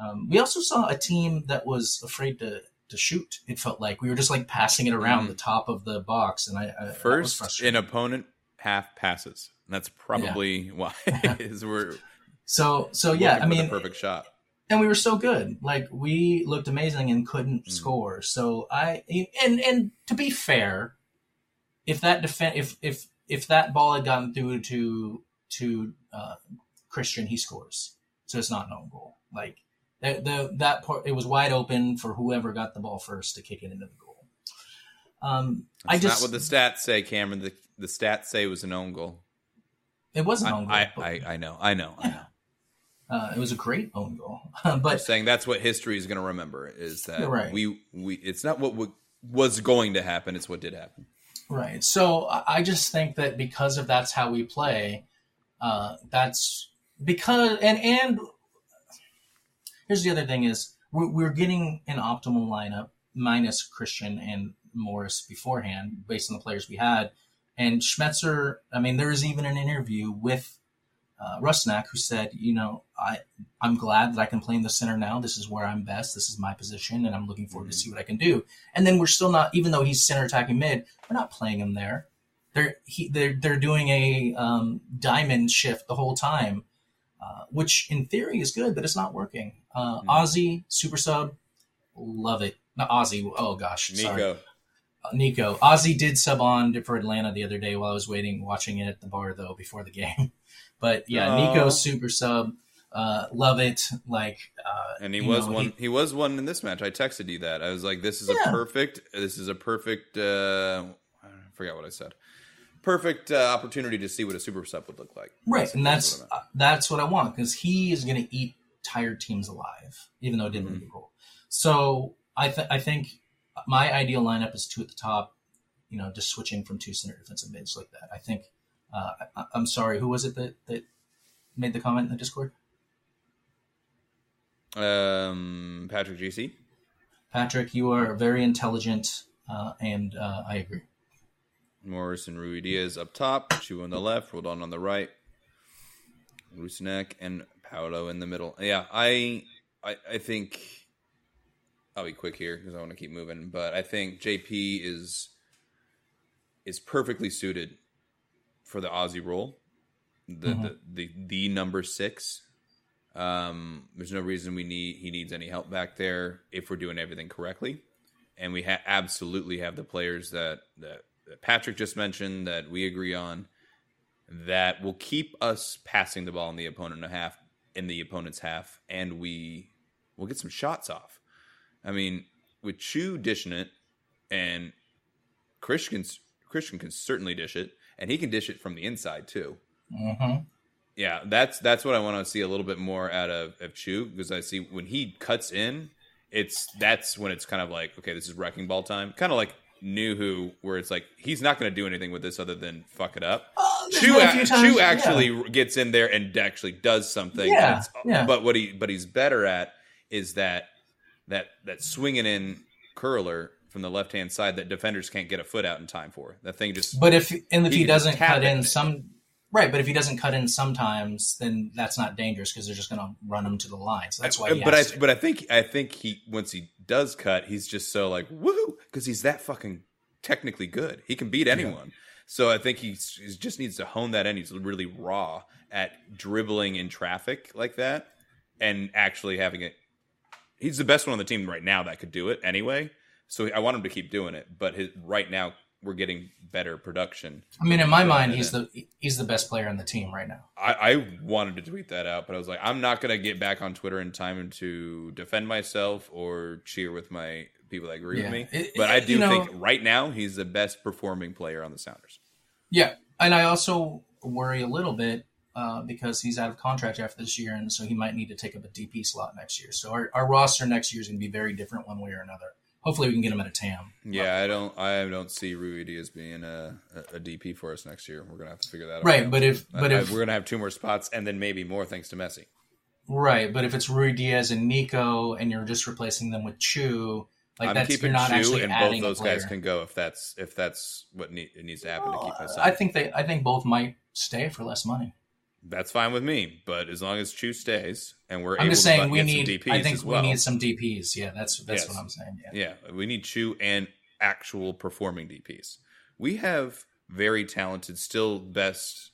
Um, we also saw a team that was afraid to to shoot. It felt like we were just like passing it around Mhm. the top of the box, and I, I First, an opponent half passes. And that's probably why *laughs* *laughs* is we're so so yeah, I mean, perfect shot. and we were so good. Like we looked amazing and couldn't Mm. score. So I and and to be fair, if that defend if if if that ball had gotten through to to uh, Cristian, he scores. So it's not an own goal. Like the, the that part, it was wide open for whoever got the ball first to kick it into the goal. Um, I just not what the stats say, Cameron. The the stats say it was an own goal. it was an I, own goal. I, I, I know, I know, I know. Uh, it was a great own goal, I'm *laughs* but saying that's what history is going to remember is that right. we we it's not what w- was going to happen; it's what did happen. Right. So I just think that because of that's how we play, uh, that's because and and here's the other thing is we're, we're getting an optimal lineup minus Cristian and Morris beforehand based on the players we had, and Schmetzer. I mean, there was even an interview with uh, Rusnak who said, you know, I I'm glad that I can play in the center now. This is where I'm best. This is my position, and I'm looking forward to see what I can do. And then we're still not, even though he's center attacking mid, we're not playing him there. They're he, they're they're doing a um, diamond shift the whole time, uh, which in theory is good, but it's not working. Uh, Mhm. Ozzy super sub, love it. Not Ozzy. Oh gosh, sorry. Nico, Uh, Nico. Ozzy did sub on for Atlanta the other day while I was waiting, watching it at the bar though before the *laughs* game. But yeah, Aw. Nico super sub, uh, love it. Like, uh, and he was know, one. He, was one in this match. I texted you that. I was like, "This is Yeah. a perfect. This is a perfect. Uh, I forgot what I said. Perfect uh, opportunity to see what a super sub would look like. Right, and That's that's what I uh, that's what I want because he is going to eat tired teams alive, even though it didn't win the goal. So I th- I think my ideal lineup is two at the top, you know, just switching from two center defensive mids like that. I think. Uh, I, I'm sorry, who was it that that made the comment in the Discord? Um, Patrick GC. Patrick, you are very intelligent, uh, and uh, I agree. Morris and Ruidiaz up top, Chu on the left, Roldan on the right, Rusnak and Paulo in the middle. Yeah, I, I, I think I'll be quick here because I want to keep moving. But I think JP is is perfectly suited for the Ozzy role, the Mhm. the, the the number six. Um, there's no reason we need he needs any help back there if we're doing everything correctly, and we ha- absolutely have the players that, that that Patrick just mentioned that we agree on that will keep us passing the ball in the opponent half in the opponent's half, and we will get some shots off. I mean, with Chu dishing it, and Cristian Cristian can certainly dish it, and he can dish it from the inside too. hmm Yeah, that's that's what I want to see a little bit more out of, of Chu because I see when he cuts in, it's that's when it's kind of like okay, this is wrecking ball time, kind of like Nouhou, where it's like he's not going to do anything with this other than fuck it up. there's Chu, a a- few times- Chu yeah. actually gets in there and actually does something. Yeah, yeah. But what he but he's better at is that that that swinging in curler from the left hand side that defenders can't get a foot out in time for. That thing just But if and if He he, doesn't cut it. in some right, but if he doesn't cut in sometimes, then that's not dangerous because they're just going to run him to the line. So that's why. He but I to. but I think I think he once he does cut, he's just so like woohoo because he's that fucking technically good. He can beat anyone. So I think he's, he just needs to hone that in. He's really raw at dribbling in traffic like that and actually having it. He's the best one on the team right now that could do it anyway. So I want him to keep doing it. But his, right now we're getting better production. I mean, in my mind, he's the he's the best player on the team right now. I, I wanted to tweet that out, but I was like, I'm not gonna get back on Twitter in time to defend myself or cheer with my people that agree Yeah. with me. It- but I do you know- think right now he's the best performing player on the Sounders. Yeah, and I also worry a little bit uh, because he's out of contract after this year, and so he might need to take up a DP slot next year. So our, our roster next year is going to be very different one way or another. Hopefully we can get him at a TAM. Yeah, I don't. I don't see Ruidiaz being a, a, a DP for us next year. We're gonna have to figure that out. Right, but if but I- if we're gonna have two more spots, and then maybe more thanks to Messi. right, but if it's Ruidiaz and Nico, and you're just replacing them with Chu, like I'm that's keeping you're not Chu, actually and both adding those guys can go if that's if that's what it needs to happen to keep us. I think they, I think both might stay for less money. That's fine with me. But as long as Chu stays and we're I'm able just to saying bu- we get need. some DPs I think as well. we need some DPs. Yeah, that's that's Yes. what I'm saying. Yeah. Yeah, we need Chu and actual performing DPs. We have very talented, still best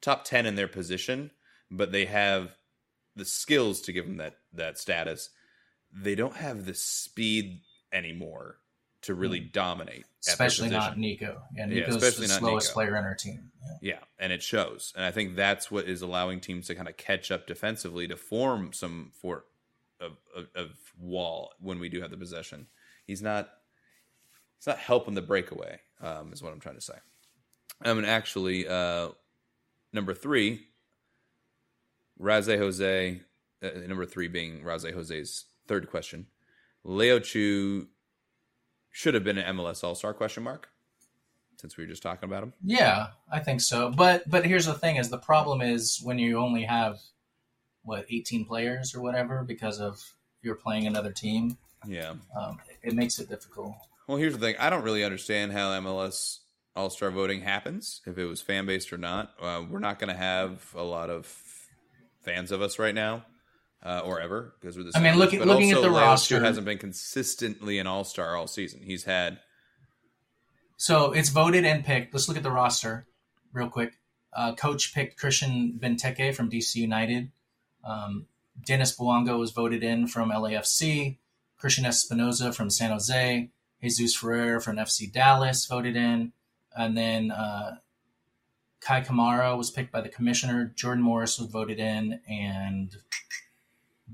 top ten in their position, but they have the skills to give them that that status. They don't have the speed anymore to really dominate, their Hmm. especially not. Nico. Yeah, Yeah, Nico's especially the slowest Nico. player in our team. Yeah. Yeah, and it shows. And I think that's what is allowing teams to kind of catch up defensively to form some for of, of, of wall when we do have the possession. He's not he's not helping the breakaway. Um, is what I'm trying to say. I mean, actually, uh, number three, Raze Jose. Uh, number three being Raze Jose's third question. Leo Chu should have been an MLS All Star question mark. Since we were just talking about him. Yeah, I think so. But but here's the thing: is the problem is when you only have what 18 players or whatever because of you're playing another team, Yeah. um, it makes it difficult. Well, here's the thing. I don't really understand how MLS All Star voting happens, if it was fan based or not. Uh, we're not going to have a lot of fans of us right now, uh, or ever, because we're the. I mean, looking- looking at the roster- hasn't been consistently an All Star all season. He's had So it's voted and picked. Let's look at the roster real quick. Uh, coach picked Christian Benteke from DC United. Um, Denis Bouanga was voted in from LAFC. Cristian Espinoza from San Jose. Jesus Ferreira from FC Dallas voted in. And then uh, Kai Kamara was picked by the commissioner. Jordan Morris was voted in. And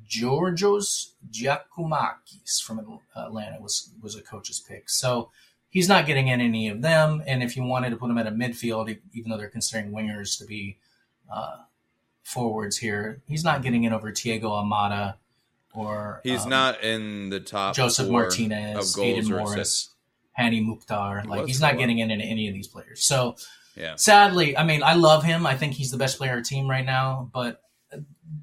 Georgios Giakoumakis from Atlanta was, was a coach's pick. So he's not getting in any of them. And if you wanted to put him at a midfield, even though they're considering wingers to be uh, forwards here, he's not getting in over Thiago Almada or he's um, not in the top Joseph Martinez, Aiden or Morris. Hany Mukhtar. Like he's not getting in into any of these players. So Yeah, sadly, I mean, I love him. I think he's the best player on our team right now. But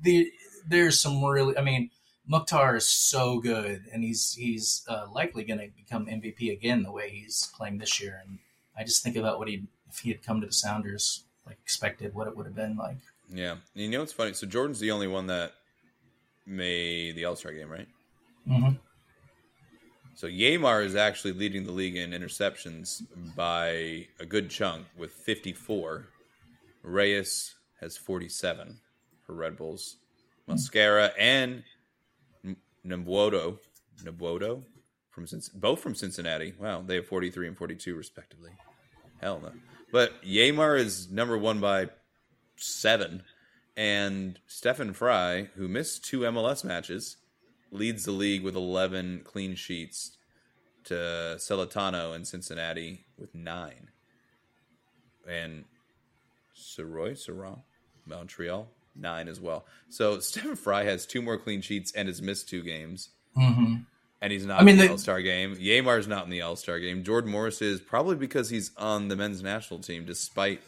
the, there's some really, I mean, Mukhtar is so good, and he's he's uh, likely going to become MVP again the way he's playing this year. And I just think about what he if he had come to the Sounders like expected, what it would have been like. yeah. You know what's funny? So Jordan's the only one that made the All Star game, right? hmm So Yeimar is actually leading the league in interceptions by a good chunk with 54. Reyes has 47 for Red Bulls. Mascara and N- Nwobodo, Nwobodo from both from Cincinnati. Wow, they have 43 and 42 respectively. Hell no. But Yeimar is number one by seven, and Stefan Frei, who missed two MLS matches, leads the league with 11 clean sheets to Celentano in Cincinnati with nine. And Soroy, Saron, Montreal, nine as well. So *laughs* Stefan Frei has two more clean sheets and has missed two games. hmm And he's not I mean, in the the- All Star game. Yeimar's not in the All Star game. Jordan Morris is probably because he's on the men's national team, despite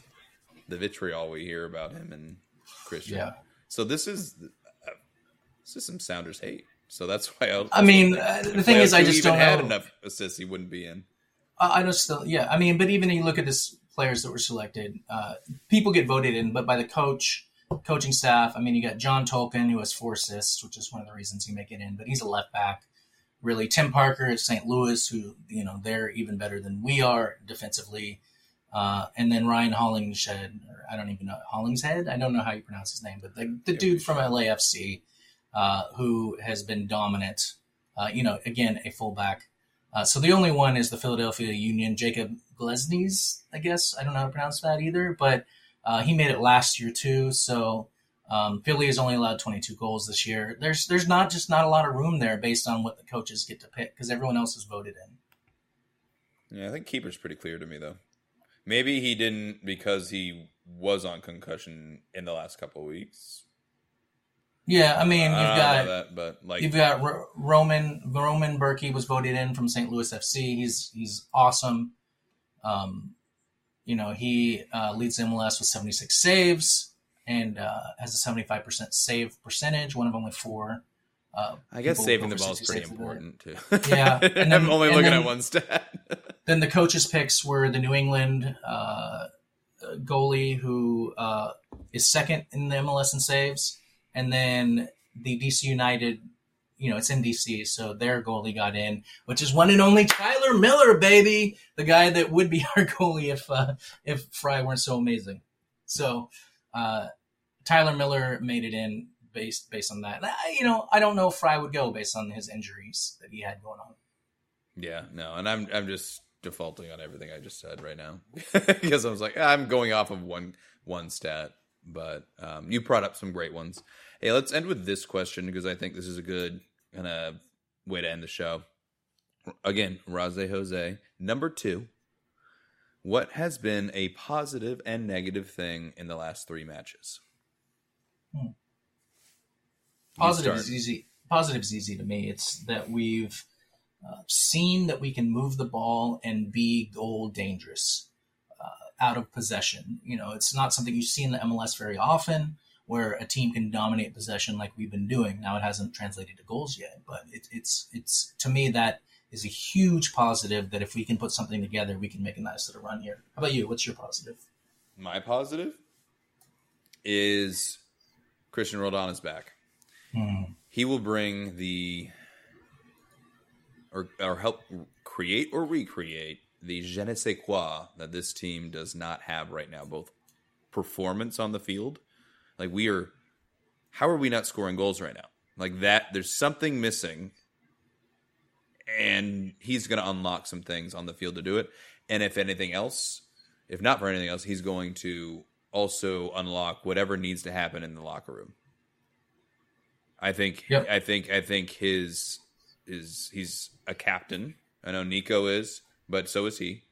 the vitriol we hear about him and Cristian. Yeah. So this is uh, this is some Sounders hate. So that's why I. I mean, uh, the thing is, I just don't had know. enough assists. He wouldn't be in. I I know still, yeah. I mean, but even you look at this players that were selected, uh, people get voted in, but by the coach, coaching staff. I mean, you got John Tolkin who has four assists, which is one of the reasons he make it in, but he's a left back. Really, Tim Parker at St. Louis, who you know they're even better than we are defensively, uh, and then Ryan Hollingshead, or I don't even know Hollingshead. I don't know how you pronounce his name, but the, the dude from LAFC, uh, who has been dominant. Uh, you know, again, a fullback. Uh, so the only one is the Philadelphia Union, Jakob Glesnes, I guess. I don't know how to pronounce that either, but uh, he made it last year too. So um, Philly has only allowed 22 goals this year. There's there's not just not a lot of room there based on what the coaches get to pick because everyone else is voted in. Yeah, I think keeper's pretty clear to me though. Maybe he didn't because he was on concussion in the last couple of weeks. Yeah, I mean, you've I got that, but like, You've got Ro- Roman Roman Bürki was voted in from St. Louis FC. He's he's awesome. Um, you know, he uh, leads MLS with 76 saves and uh, has a 75% save percentage. One of only four. Uh, I guess saving the ball is pretty saves a day. important too. Yeah, *laughs* and then- I'm only looking then- at one stat. *laughs* Then the coaches' picks were the New England uh, goalie, who uh, is second in the MLS in saves, and then the DC United. You know, it's in DC, so their goalie got in, which is one and only Tyler Miller, baby, the guy that would be *laughs* our goalie if uh, if Frei weren't so amazing. So uh, Tyler Miller made it in based based on that. I- You know, I don't know if Frei would go based on his injuries that he had going on. yeah, no, and I'm I'm just defaulting on everything I just said right now *laughs* because I was like I'm going off of one one stat, but um, you brought up some great ones. Hey, let's end with this question because I think this is a good kind of way to end the show. Again, Raze Jose, number two. What has been a positive and negative thing in the last three matches? You Positive is easy. Positive is easy to me. It's that we've uh, seen that we can move the ball and be goal dangerous uh, out of possession. You know, it's not something you see in the MLS very often, where a team can dominate possession like we've been doing. Now it hasn't translated to goals yet, but it, it's it's to me that is a huge positive. That if we can put something together, we can make a nice little run here. How about you? What's your positive? My positive is Cristian Roldan is back. Hmm. He will bring the or or help create or recreate the je ne sais quoi that this team does not have right now, both performance on the field. Like we are how are we not scoring goals right now? Like that there's something missing and he's going to unlock some things on the field to do it. And if anything else, if not for anything else, he's going to also unlock whatever needs to happen in the locker room. I think Yep. I think I think his is he's a captain. I know Nico is, but so is he.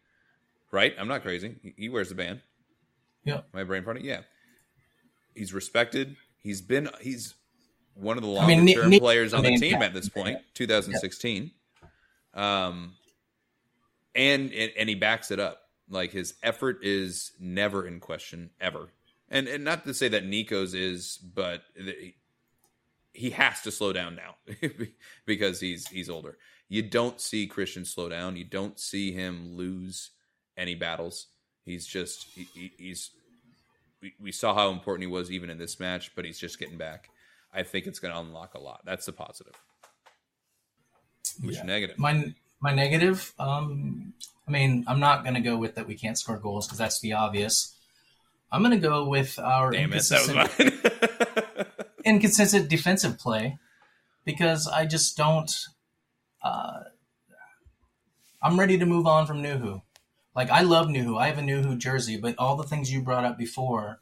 Right? I'm not crazy. He, wears the band. Yeah. My brain part. Yeah. He's respected. He's been he's one of the I longer mean, term Ni- players on the I mean, team at this point, 2016. Um and, and and he backs it up. Like his effort is never in question ever. And and not to say that Nico's is, but the, he has to slow down now *laughs* because he's he's older. You don't see Cristian slow down. You don't see him lose any battles. He's just he, he- he's we, we saw how important he was even in this match, but he's just getting back. I think it's going to unlock a lot. That's the positive. Which Yeah. negative? My my negative. Um, I mean, I'm not going to go with that we can't score goals because that's the obvious. I'm going to go with our Damn it, inconsistent, mine. *laughs* inconsistent defensive play because I just don't. Uh, I'm ready to move on from Nouhou. Like I love Nouhou. I have a Nouhou jersey, but all the things you brought up before,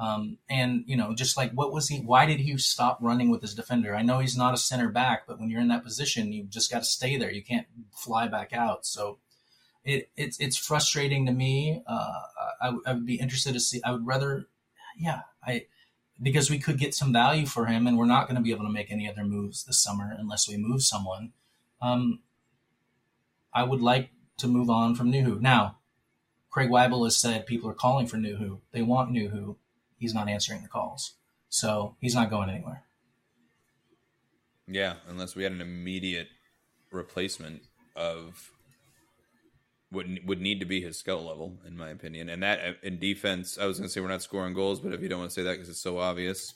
um, and you know, just like what was he? Why did he stop running with his defender? I know he's not a center back, but when you're in that position, you just got to stay there. You can't fly back out. So it it's it's frustrating to me. Uh, I, I would be interested to see. I would rather, yeah, I because we could get some value for him, and we're not going to be able to make any other moves this summer unless we move someone. Um, I would like to move on from Nouhou. Now, Craig Waibel has said people are calling for Nouhou. They want Nouhou. He's not answering the calls. So he's not going anywhere. Yeah, unless we had an immediate replacement of what would need to be his skill level, in my opinion. And that uh, in defense, I was going to say we're not scoring goals, but if you don't want to say that because it's so obvious,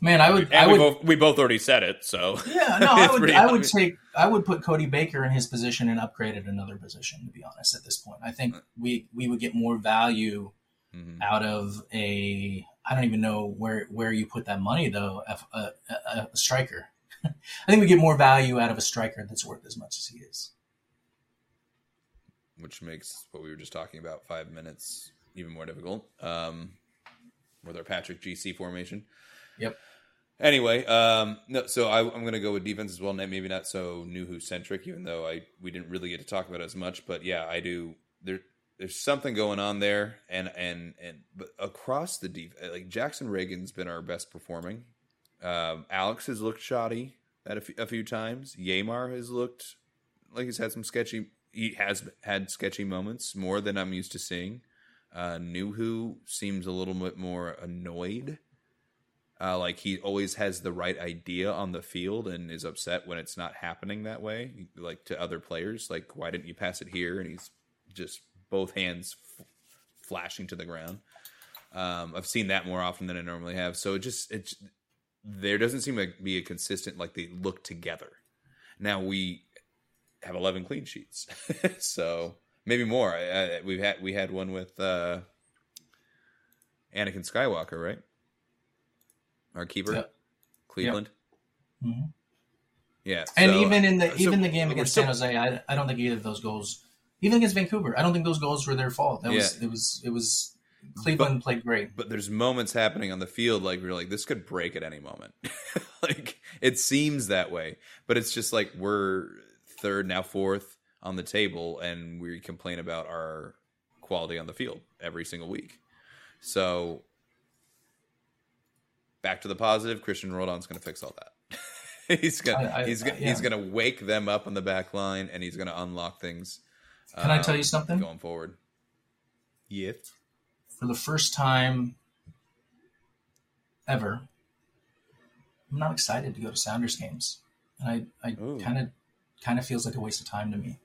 Man, I would and I we would both we both already said it, so Yeah, *laughs* no, I would I would take I would put Cody Baker in his position and upgrade at another position, to be honest, at this point. I think we we would get more value Mhm. out of a I don't even know where where you put that money though, a, a, a, a striker. *laughs* I think we get more value out of a striker that's worth as much as he is. which makes what we were just talking about five minutes even more difficult. Um, with our Patrick GC formation. Yep. Anyway, um, no, so I, I'm going to go with defense as well. Maybe not so Nouhou centric, even though I we didn't really get to talk about it as much. But yeah, I do. There, there's something going on there, and and and but across the def, like Jackson Ragen's been our best performing Um, Alex has looked shoddy at a few, times. Yeimar has looked like he's had some sketchy. He has had sketchy moments more than I'm used to seeing. Uh, Nouhou seems a little bit more annoyed. Uh, like he always has the right idea on the field and is upset when it's not happening that way. Like to other players, like why didn't you pass it here? And he's just both hands f- flashing to the ground. Um, I've seen that more often than I normally have. So it just it's there doesn't seem to be a consistent like they look together. Now we have 11 clean sheets, *laughs* so maybe more. I, I, we've had we had one with uh, Anakin Skywalker, right? Our keeper, Yep. Cleveland. Mhm. Yeah, And even in the so even the game against still- San Jose, I, I don't think either of those goals, even against Vancouver, I don't think those goals were their fault. That was it was it was Cleveland played great. but there's moments happening on the field like we're like this could break at any moment *laughs* like it seems that way but it's just like we're third now fourth on the table and we complain about our quality on the field every single week so back to the positive Cristian Roldan's going to fix all that *laughs* he's gonna I- I- he's gonna yeah. he's gonna wake them up on the back line and he's gonna unlock things Can I um, tell you something? going forward yes For the first time ever, I'm not excited to go to Sounders games, and I I kind of kind of feels like a waste of time to me.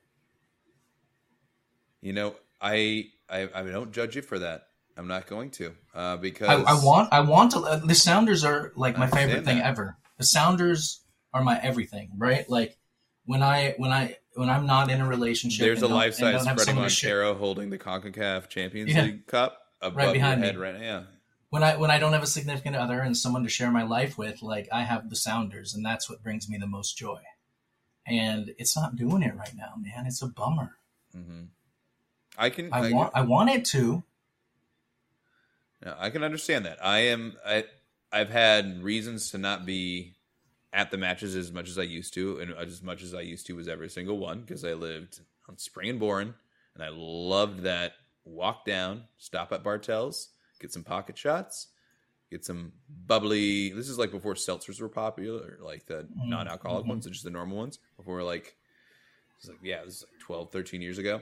You know, I, I I don't judge you for that. I'm not going to uh, because I, I want I want to. Uh, the Sounders are like my favorite thing that. ever. The Sounders are my everything, right? Like when I when I when I'm not in a relationship. There's a life size Fredy Montero holding the Concacaf Champions Yeah. League cup above behind your me. head right now. Yeah. when I when I don't have a significant other and someone to share my life with, like I have the Sounders, and that's what brings me the most joy. And it's not doing it right now, man. It's a bummer. hmm I can I want I want it to. Yeah, I can understand that. I am I I've had reasons to not be at the matches as much as I used to, and as much as I used to was every single one because I lived on Spring and Boren, and I loved that walk down, stop at Bartell's, get some pocket shots, get some bubbly. This is like before seltzers were popular, like the mm-hmm. non-alcoholic mm-hmm. ones, and just the normal ones. Before like it's like yeah, this is like 12, 13 years ago.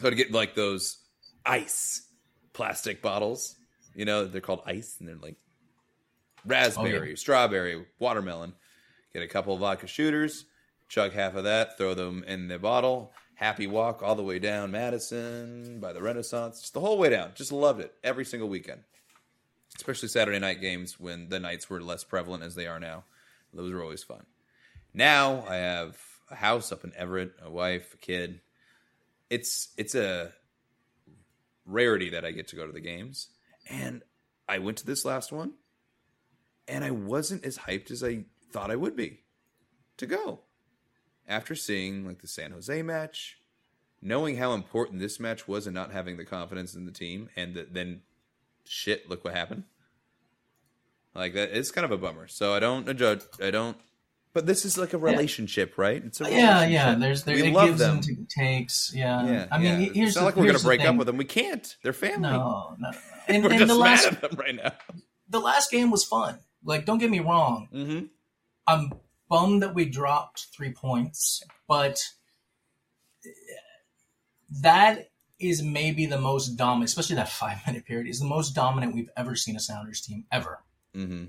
So to get like those ice plastic bottles, you know, they're called ice, and they're like raspberry, Oh, yeah. strawberry, watermelon. Get a couple of vodka shooters, chug half of that, throw them in the bottle. Happy walk all the way down Madison by the Renaissance, just the whole way down. Just loved it every single weekend, especially Saturday night games when the nights were less prevalent as they are now. Those were always fun. Now I have a house up in Everett, a wife, a kid. It's it's a rarity that I get to go to the games, and I went to this last one, and I wasn't as hyped as I thought I would be to go after seeing like the San Jose match, knowing how important this match was, and not having the confidence in the team, and th- then shit, look what happened. Like that, it's kind of a bummer. So I don't judge. I don't. But this is like a relationship, right? It's a Yeah, yeah. There's there we it love gives them. and takes. Yeah. Yeah, I mean, yeah. here's it's not the, like we're gonna the break up with them. We can't. They're family. No, no. And, we're and just the last mad at them right now. the last game was fun. Like, don't get me wrong. Mm-hmm. I'm bummed that we dropped three points, but that is maybe the most dominant, especially that five minute period, is the most dominant we've ever seen a Sounders team ever. Mm-hmm.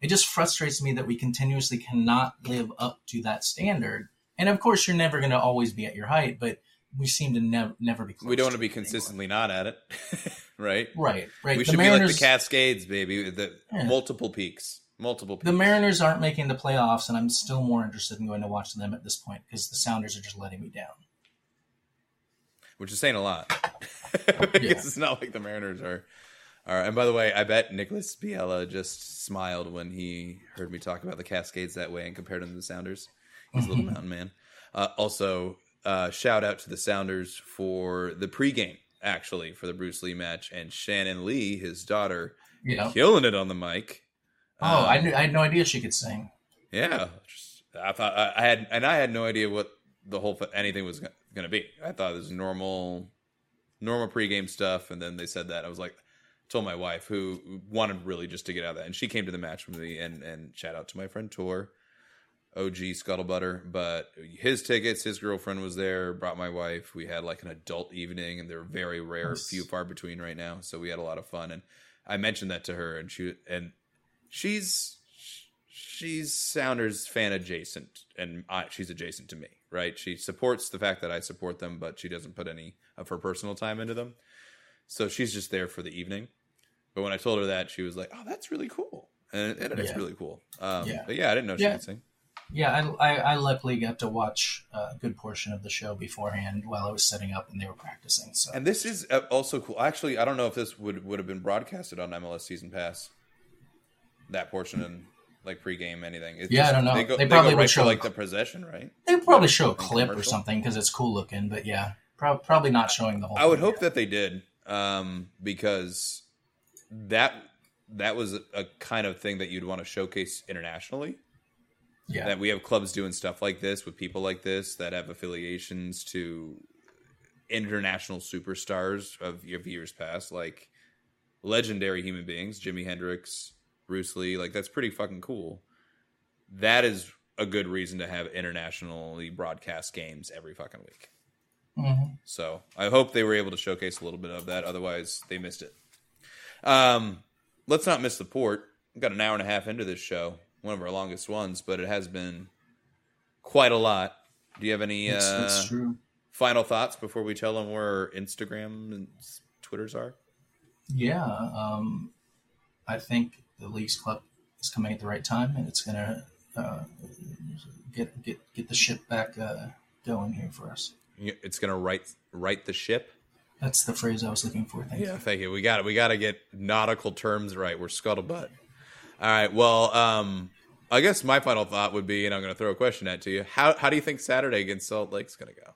It just frustrates me that we continuously cannot live up to that standard. And of course, you're never going to always be at your height, but we seem to never never be. Close We don't want to be it anymore. consistently not at it, *laughs* right? Right, right. We the should Mariners, be like the Cascades, baby. The Yeah. multiple peaks, multiple. Peaks. the Mariners aren't making the playoffs, and I'm still more interested in going to watch them at this point because the Sounders are just letting me down. which is saying a lot *laughs* because Yeah. it's not like the Mariners are. Are and by the way, I bet Nicholas Biela just smiled when he heard me talk about the Cascades that way and compared them to the Sounders. He's a little mountain man. Uh, also, uh, shout out to the Sounders for the pregame, actually, for the Bruce Lee match, and Shannon Lee, his daughter, Yeah. killing it on the mic. Oh, Um, I, knew, I had no idea she could sing. Yeah, just, I thought I, I had, and I had no idea what the whole anything was going to be. I thought it was normal, normal pregame stuff, and then they said that I was like, told my wife who wanted really just to get out of that, and she came to the match with me. And and shout out to my friend Tor, OG Scuttlebutter. But his tickets, his girlfriend was there. Brought my wife. We had like an adult evening, and they're very rare, Nice. few far between right now. So we had a lot of fun. And I mentioned that to her, and she and she's she's Sounders fan adjacent, and I, she's adjacent to me, right? She supports the fact that I support them, but she doesn't put any of her personal time into them. So she's just there for the evening. But when I told her that, she was like, "Oh, that's really cool," and, and it's Yeah. really cool. Um, Yeah. But yeah, I didn't know she Yeah. could sing. Yeah, I, I, I luckily got to watch a good portion of the show beforehand while I was setting up and they were practicing. So And this is uh, also cool. Actually, I don't know if this would would have been broadcasted on MLS Season Pass. That portion and like pregame anything. It's Yeah, I don't know. They, go, They they probably would right show for like the possession, right? they probably show a clip or something because it's cool looking. But yeah, pro- probably not showing the whole. I would hope that they did, um, because that that was a kind of thing that you'd want to showcase internationally. Yeah, That we have clubs doing stuff like this with people like this that have affiliations to international superstars of, years past, like legendary human beings, Jimi Hendrix, Bruce Lee. Like that's pretty fucking cool. That is a good reason to have internationally broadcast games every fucking week. Mhm. So I hope they were able to showcase a little bit of that. Otherwise, they missed it. Um, let's not miss the port. We've got an hour and a half into this show, one of our longest ones, but it has been quite a lot. Do you have any it's, uh, it's true. final thoughts before we tell them where our Instagram and Twitters are? Yeah, um, I think the Leagues Cup is coming at the right time, and it's gonna uh, get get get the ship back uh, going here for us. It's gonna right right the ship. That's the phrase I was looking for. Thank Yeah, you. thank you. We got it. We got to get nautical terms right. We're scuttlebutt. All right. Well, um, I guess my final thought would be, and I'm going to throw a question at to you. How how do you think Saturday against Salt Lake's going to go?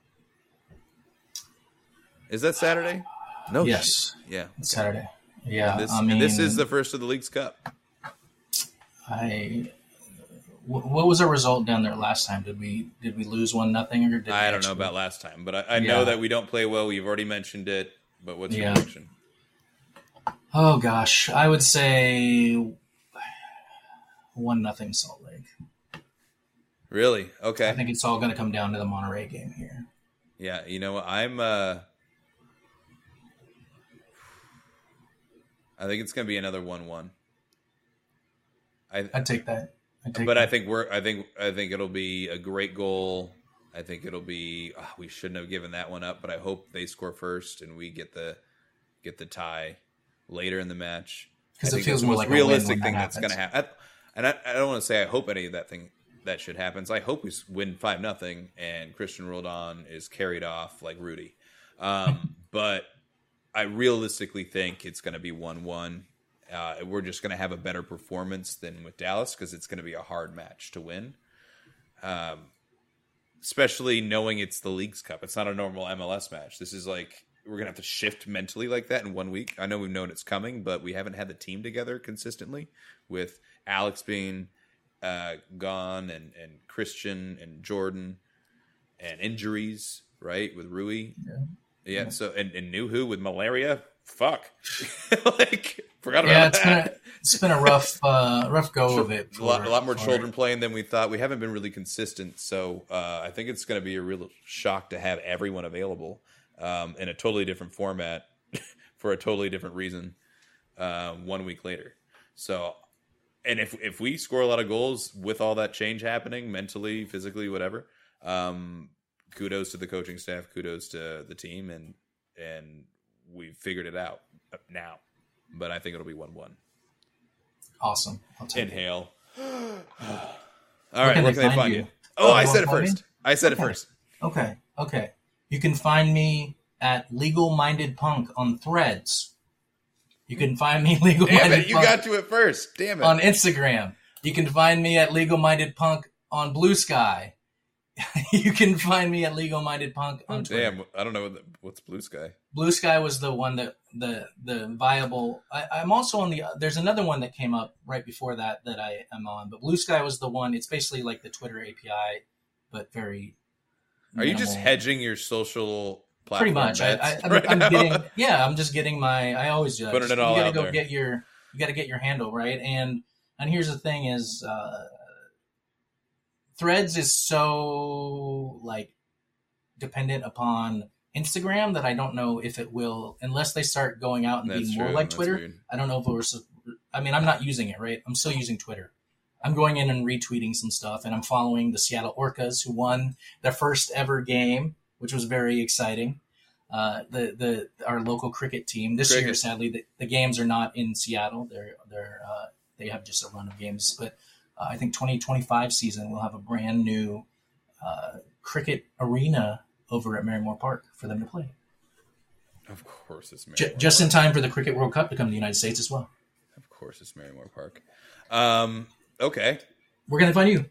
Is that Saturday? No. Yes. shit. Yeah. It's Saturday. Yeah, This I mean, this is the first of the League's Cup. I. What was our result down there last time? Did we did we lose one nothing or did I don't know about last time, but I, I know that we don't play well. We've already mentioned it. But what's your Yeah. prediction? Oh gosh, I would say one nothing Salt Lake. Really? Okay. I think it's all going to come down to the Monterrey game here. Yeah, you know? I'm uh I think it's gonna be another one one. I I'd take that. I'd take but I think we're I think I think it'll be a great goal. I think it'll be ah, we shouldn't have given that one up, but I hope they score first and we get the get the tie later in the match. 'Cause I it feels more most like realistic when that thing that's going to happen. And I, I don't want to say I hope any of that thing that should happens. I hope we win five nothing and Cristian Roldan is carried off like Rudy. Um, *laughs* but I realistically think it's going to be one one. Uh, we're just going to have a better performance than with Dallas because it's going to be a hard match to win. Um, especially knowing it's the League's Cup. It's not a normal MLS match. This is like we're gonna have to shift mentally like that in one week. I know we've known it's coming, but we haven't had the team together consistently with Alex being uh, gone and and Cristian and Jordan and injuries, right? With Rui, Yeah. yeah. So and and Nouhou with malaria. Fuck, *laughs* like forgot about yeah, it's been a, it's been a rough uh, rough go of it. a lot, a lot more for- children playing than we thought. We haven't been really consistent, so uh, I think it's going to be a real shock to have everyone available um, in a totally different format *laughs* for a totally different reason uh, one week later. So, and if if we score a lot of goals with all that change happening, mentally, physically, whatever, um, kudos to the coaching staff, kudos to the team, and and we figured it out now. But I think it'll be one one. Awesome. I'll take it. Inhale. *gasps* All right, can where they can they find find you? you? Oh, Oh, I said it find first. I said it first. Okay. Okay. You can find me at Legal Minded Punk on Threads. You can find me *laughs* Legal Damn Minded it, you Punk got to it first. Damn it. on Instagram. You can find me at Legal Minded Punk on Blue Sky. *laughs* you can find me at Legal Minded Punk on Twitter. Damn, I don't know what the, what's blue sky. Blue Sky was the one that the the viable. I, I'm also on the. There's another one that came up right before that that I am on, but Blue Sky was the one. It's basically like the Twitter API, but very. Are you just hedging your social Pretty much. I, I, I'm, right I'm *laughs* getting. Yeah, I'm just getting my. I always judge. Putting it all you gotta out go there. get your. You got to get your handle right, and and here's the thing: is uh, Threads is so like dependent upon Instagram that I don't know if it will unless they start going out and That's being more true. like That's Twitter. weird. I don't know if we're. su- I mean, I'm not using it, right? I'm still using Twitter. I'm going in and retweeting some stuff, and I'm following the Seattle Orcas, who won their first ever game, which was very exciting. Uh, the the our local cricket team this year, sadly, the, the games are not in Seattle. They're they're uh, they have just a run of games, but uh, I think 2025 season we'll have a brand new uh, cricket arena over at Marymoor Park for them to play, Of course, it's J- just in time for the Cricket World Cup to come to the United States as well. Of course, it's Marymoor Park. Um, okay. We're gonna find you.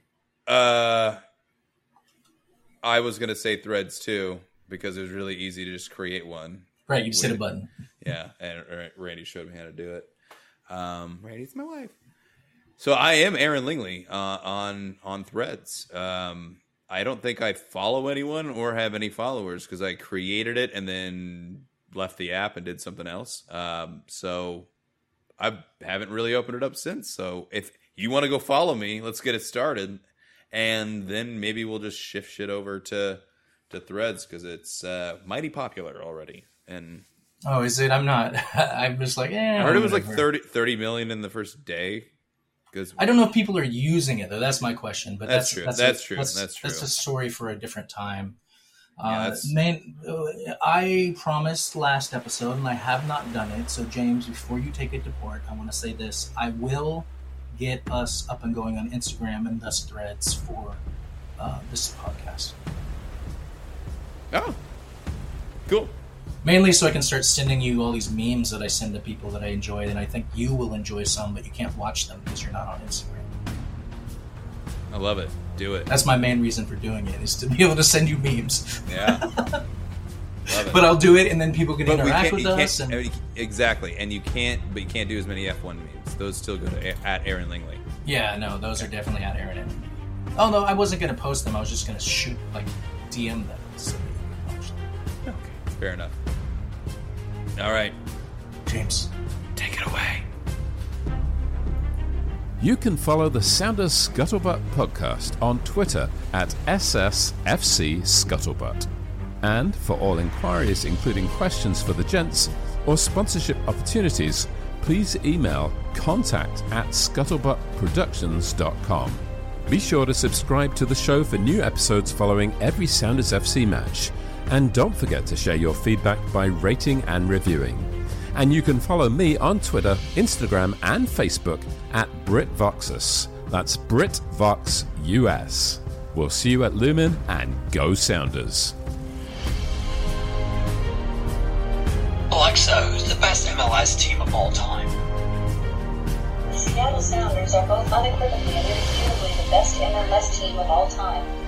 Uh, I was gonna say Threads too because it was really easy to just create one. Right, you just hit a button. Yeah, and Randy showed me how to do it. Um, Randy's my wife. So I am Aaron Lingley uh, on on Threads. Um, I don't think I follow anyone or have any followers because I created it and then left the app and did something else. Um, so I haven't really opened it up since. So if you want to go follow me, let's get it started, and then maybe we'll just shift shit over to to Threads because it's uh, mighty popular already. And Oh, is it? I'm not. *laughs* I'm just like, eh. I heard it was like whatever. 30, 30 million in the first day. Because I don't know if people are using it though. That's my question. But That's that's true. That's, That's a, true. That's, That's That's a story for a different time. Yeah, uh, man, I promised last episode, and I have not done it. So, James, before you take it to port, I want to say this: I will get us up and going on Instagram and thus Threads for uh, this podcast. oh, cool. Mainly so I can start sending you all these memes that I send to people that I enjoy, and I think you will enjoy some, but you can't watch them because you're not on Instagram. I love it. Do it. That's my main reason for doing it is to be able to send you memes. Yeah. *laughs* But I'll do it, and then people can But interact can't, with us. And exactly, and you can't, but you can't do as many F1 memes. Those still go to a- at Aaron Lingley. yeah, no, those are definitely at Aaron. and- Oh no, I wasn't gonna post them. I was just gonna shoot like DM them. So that you can watch them. Okay, fair enough. All right, James, take it away. You can follow the Sounders Scuttlebutt podcast on Twitter at SSFC Scuttlebutt. And for all inquiries, including questions for the gents or sponsorship opportunities, please email contact at scuttlebuttproductions.com. Be sure to subscribe to the show for new episodes following every Sounders FC match. And don't forget to share your feedback by rating and reviewing. And you can follow me on Twitter, Instagram, and Facebook at BritVoxus. That's BritVoxUS. We'll see you at Lumen and go Sounders. Alexa, who's the best MLS team of all time? The Seattle Sounders are both unequivocally and irrefutably the best MLS team of all time.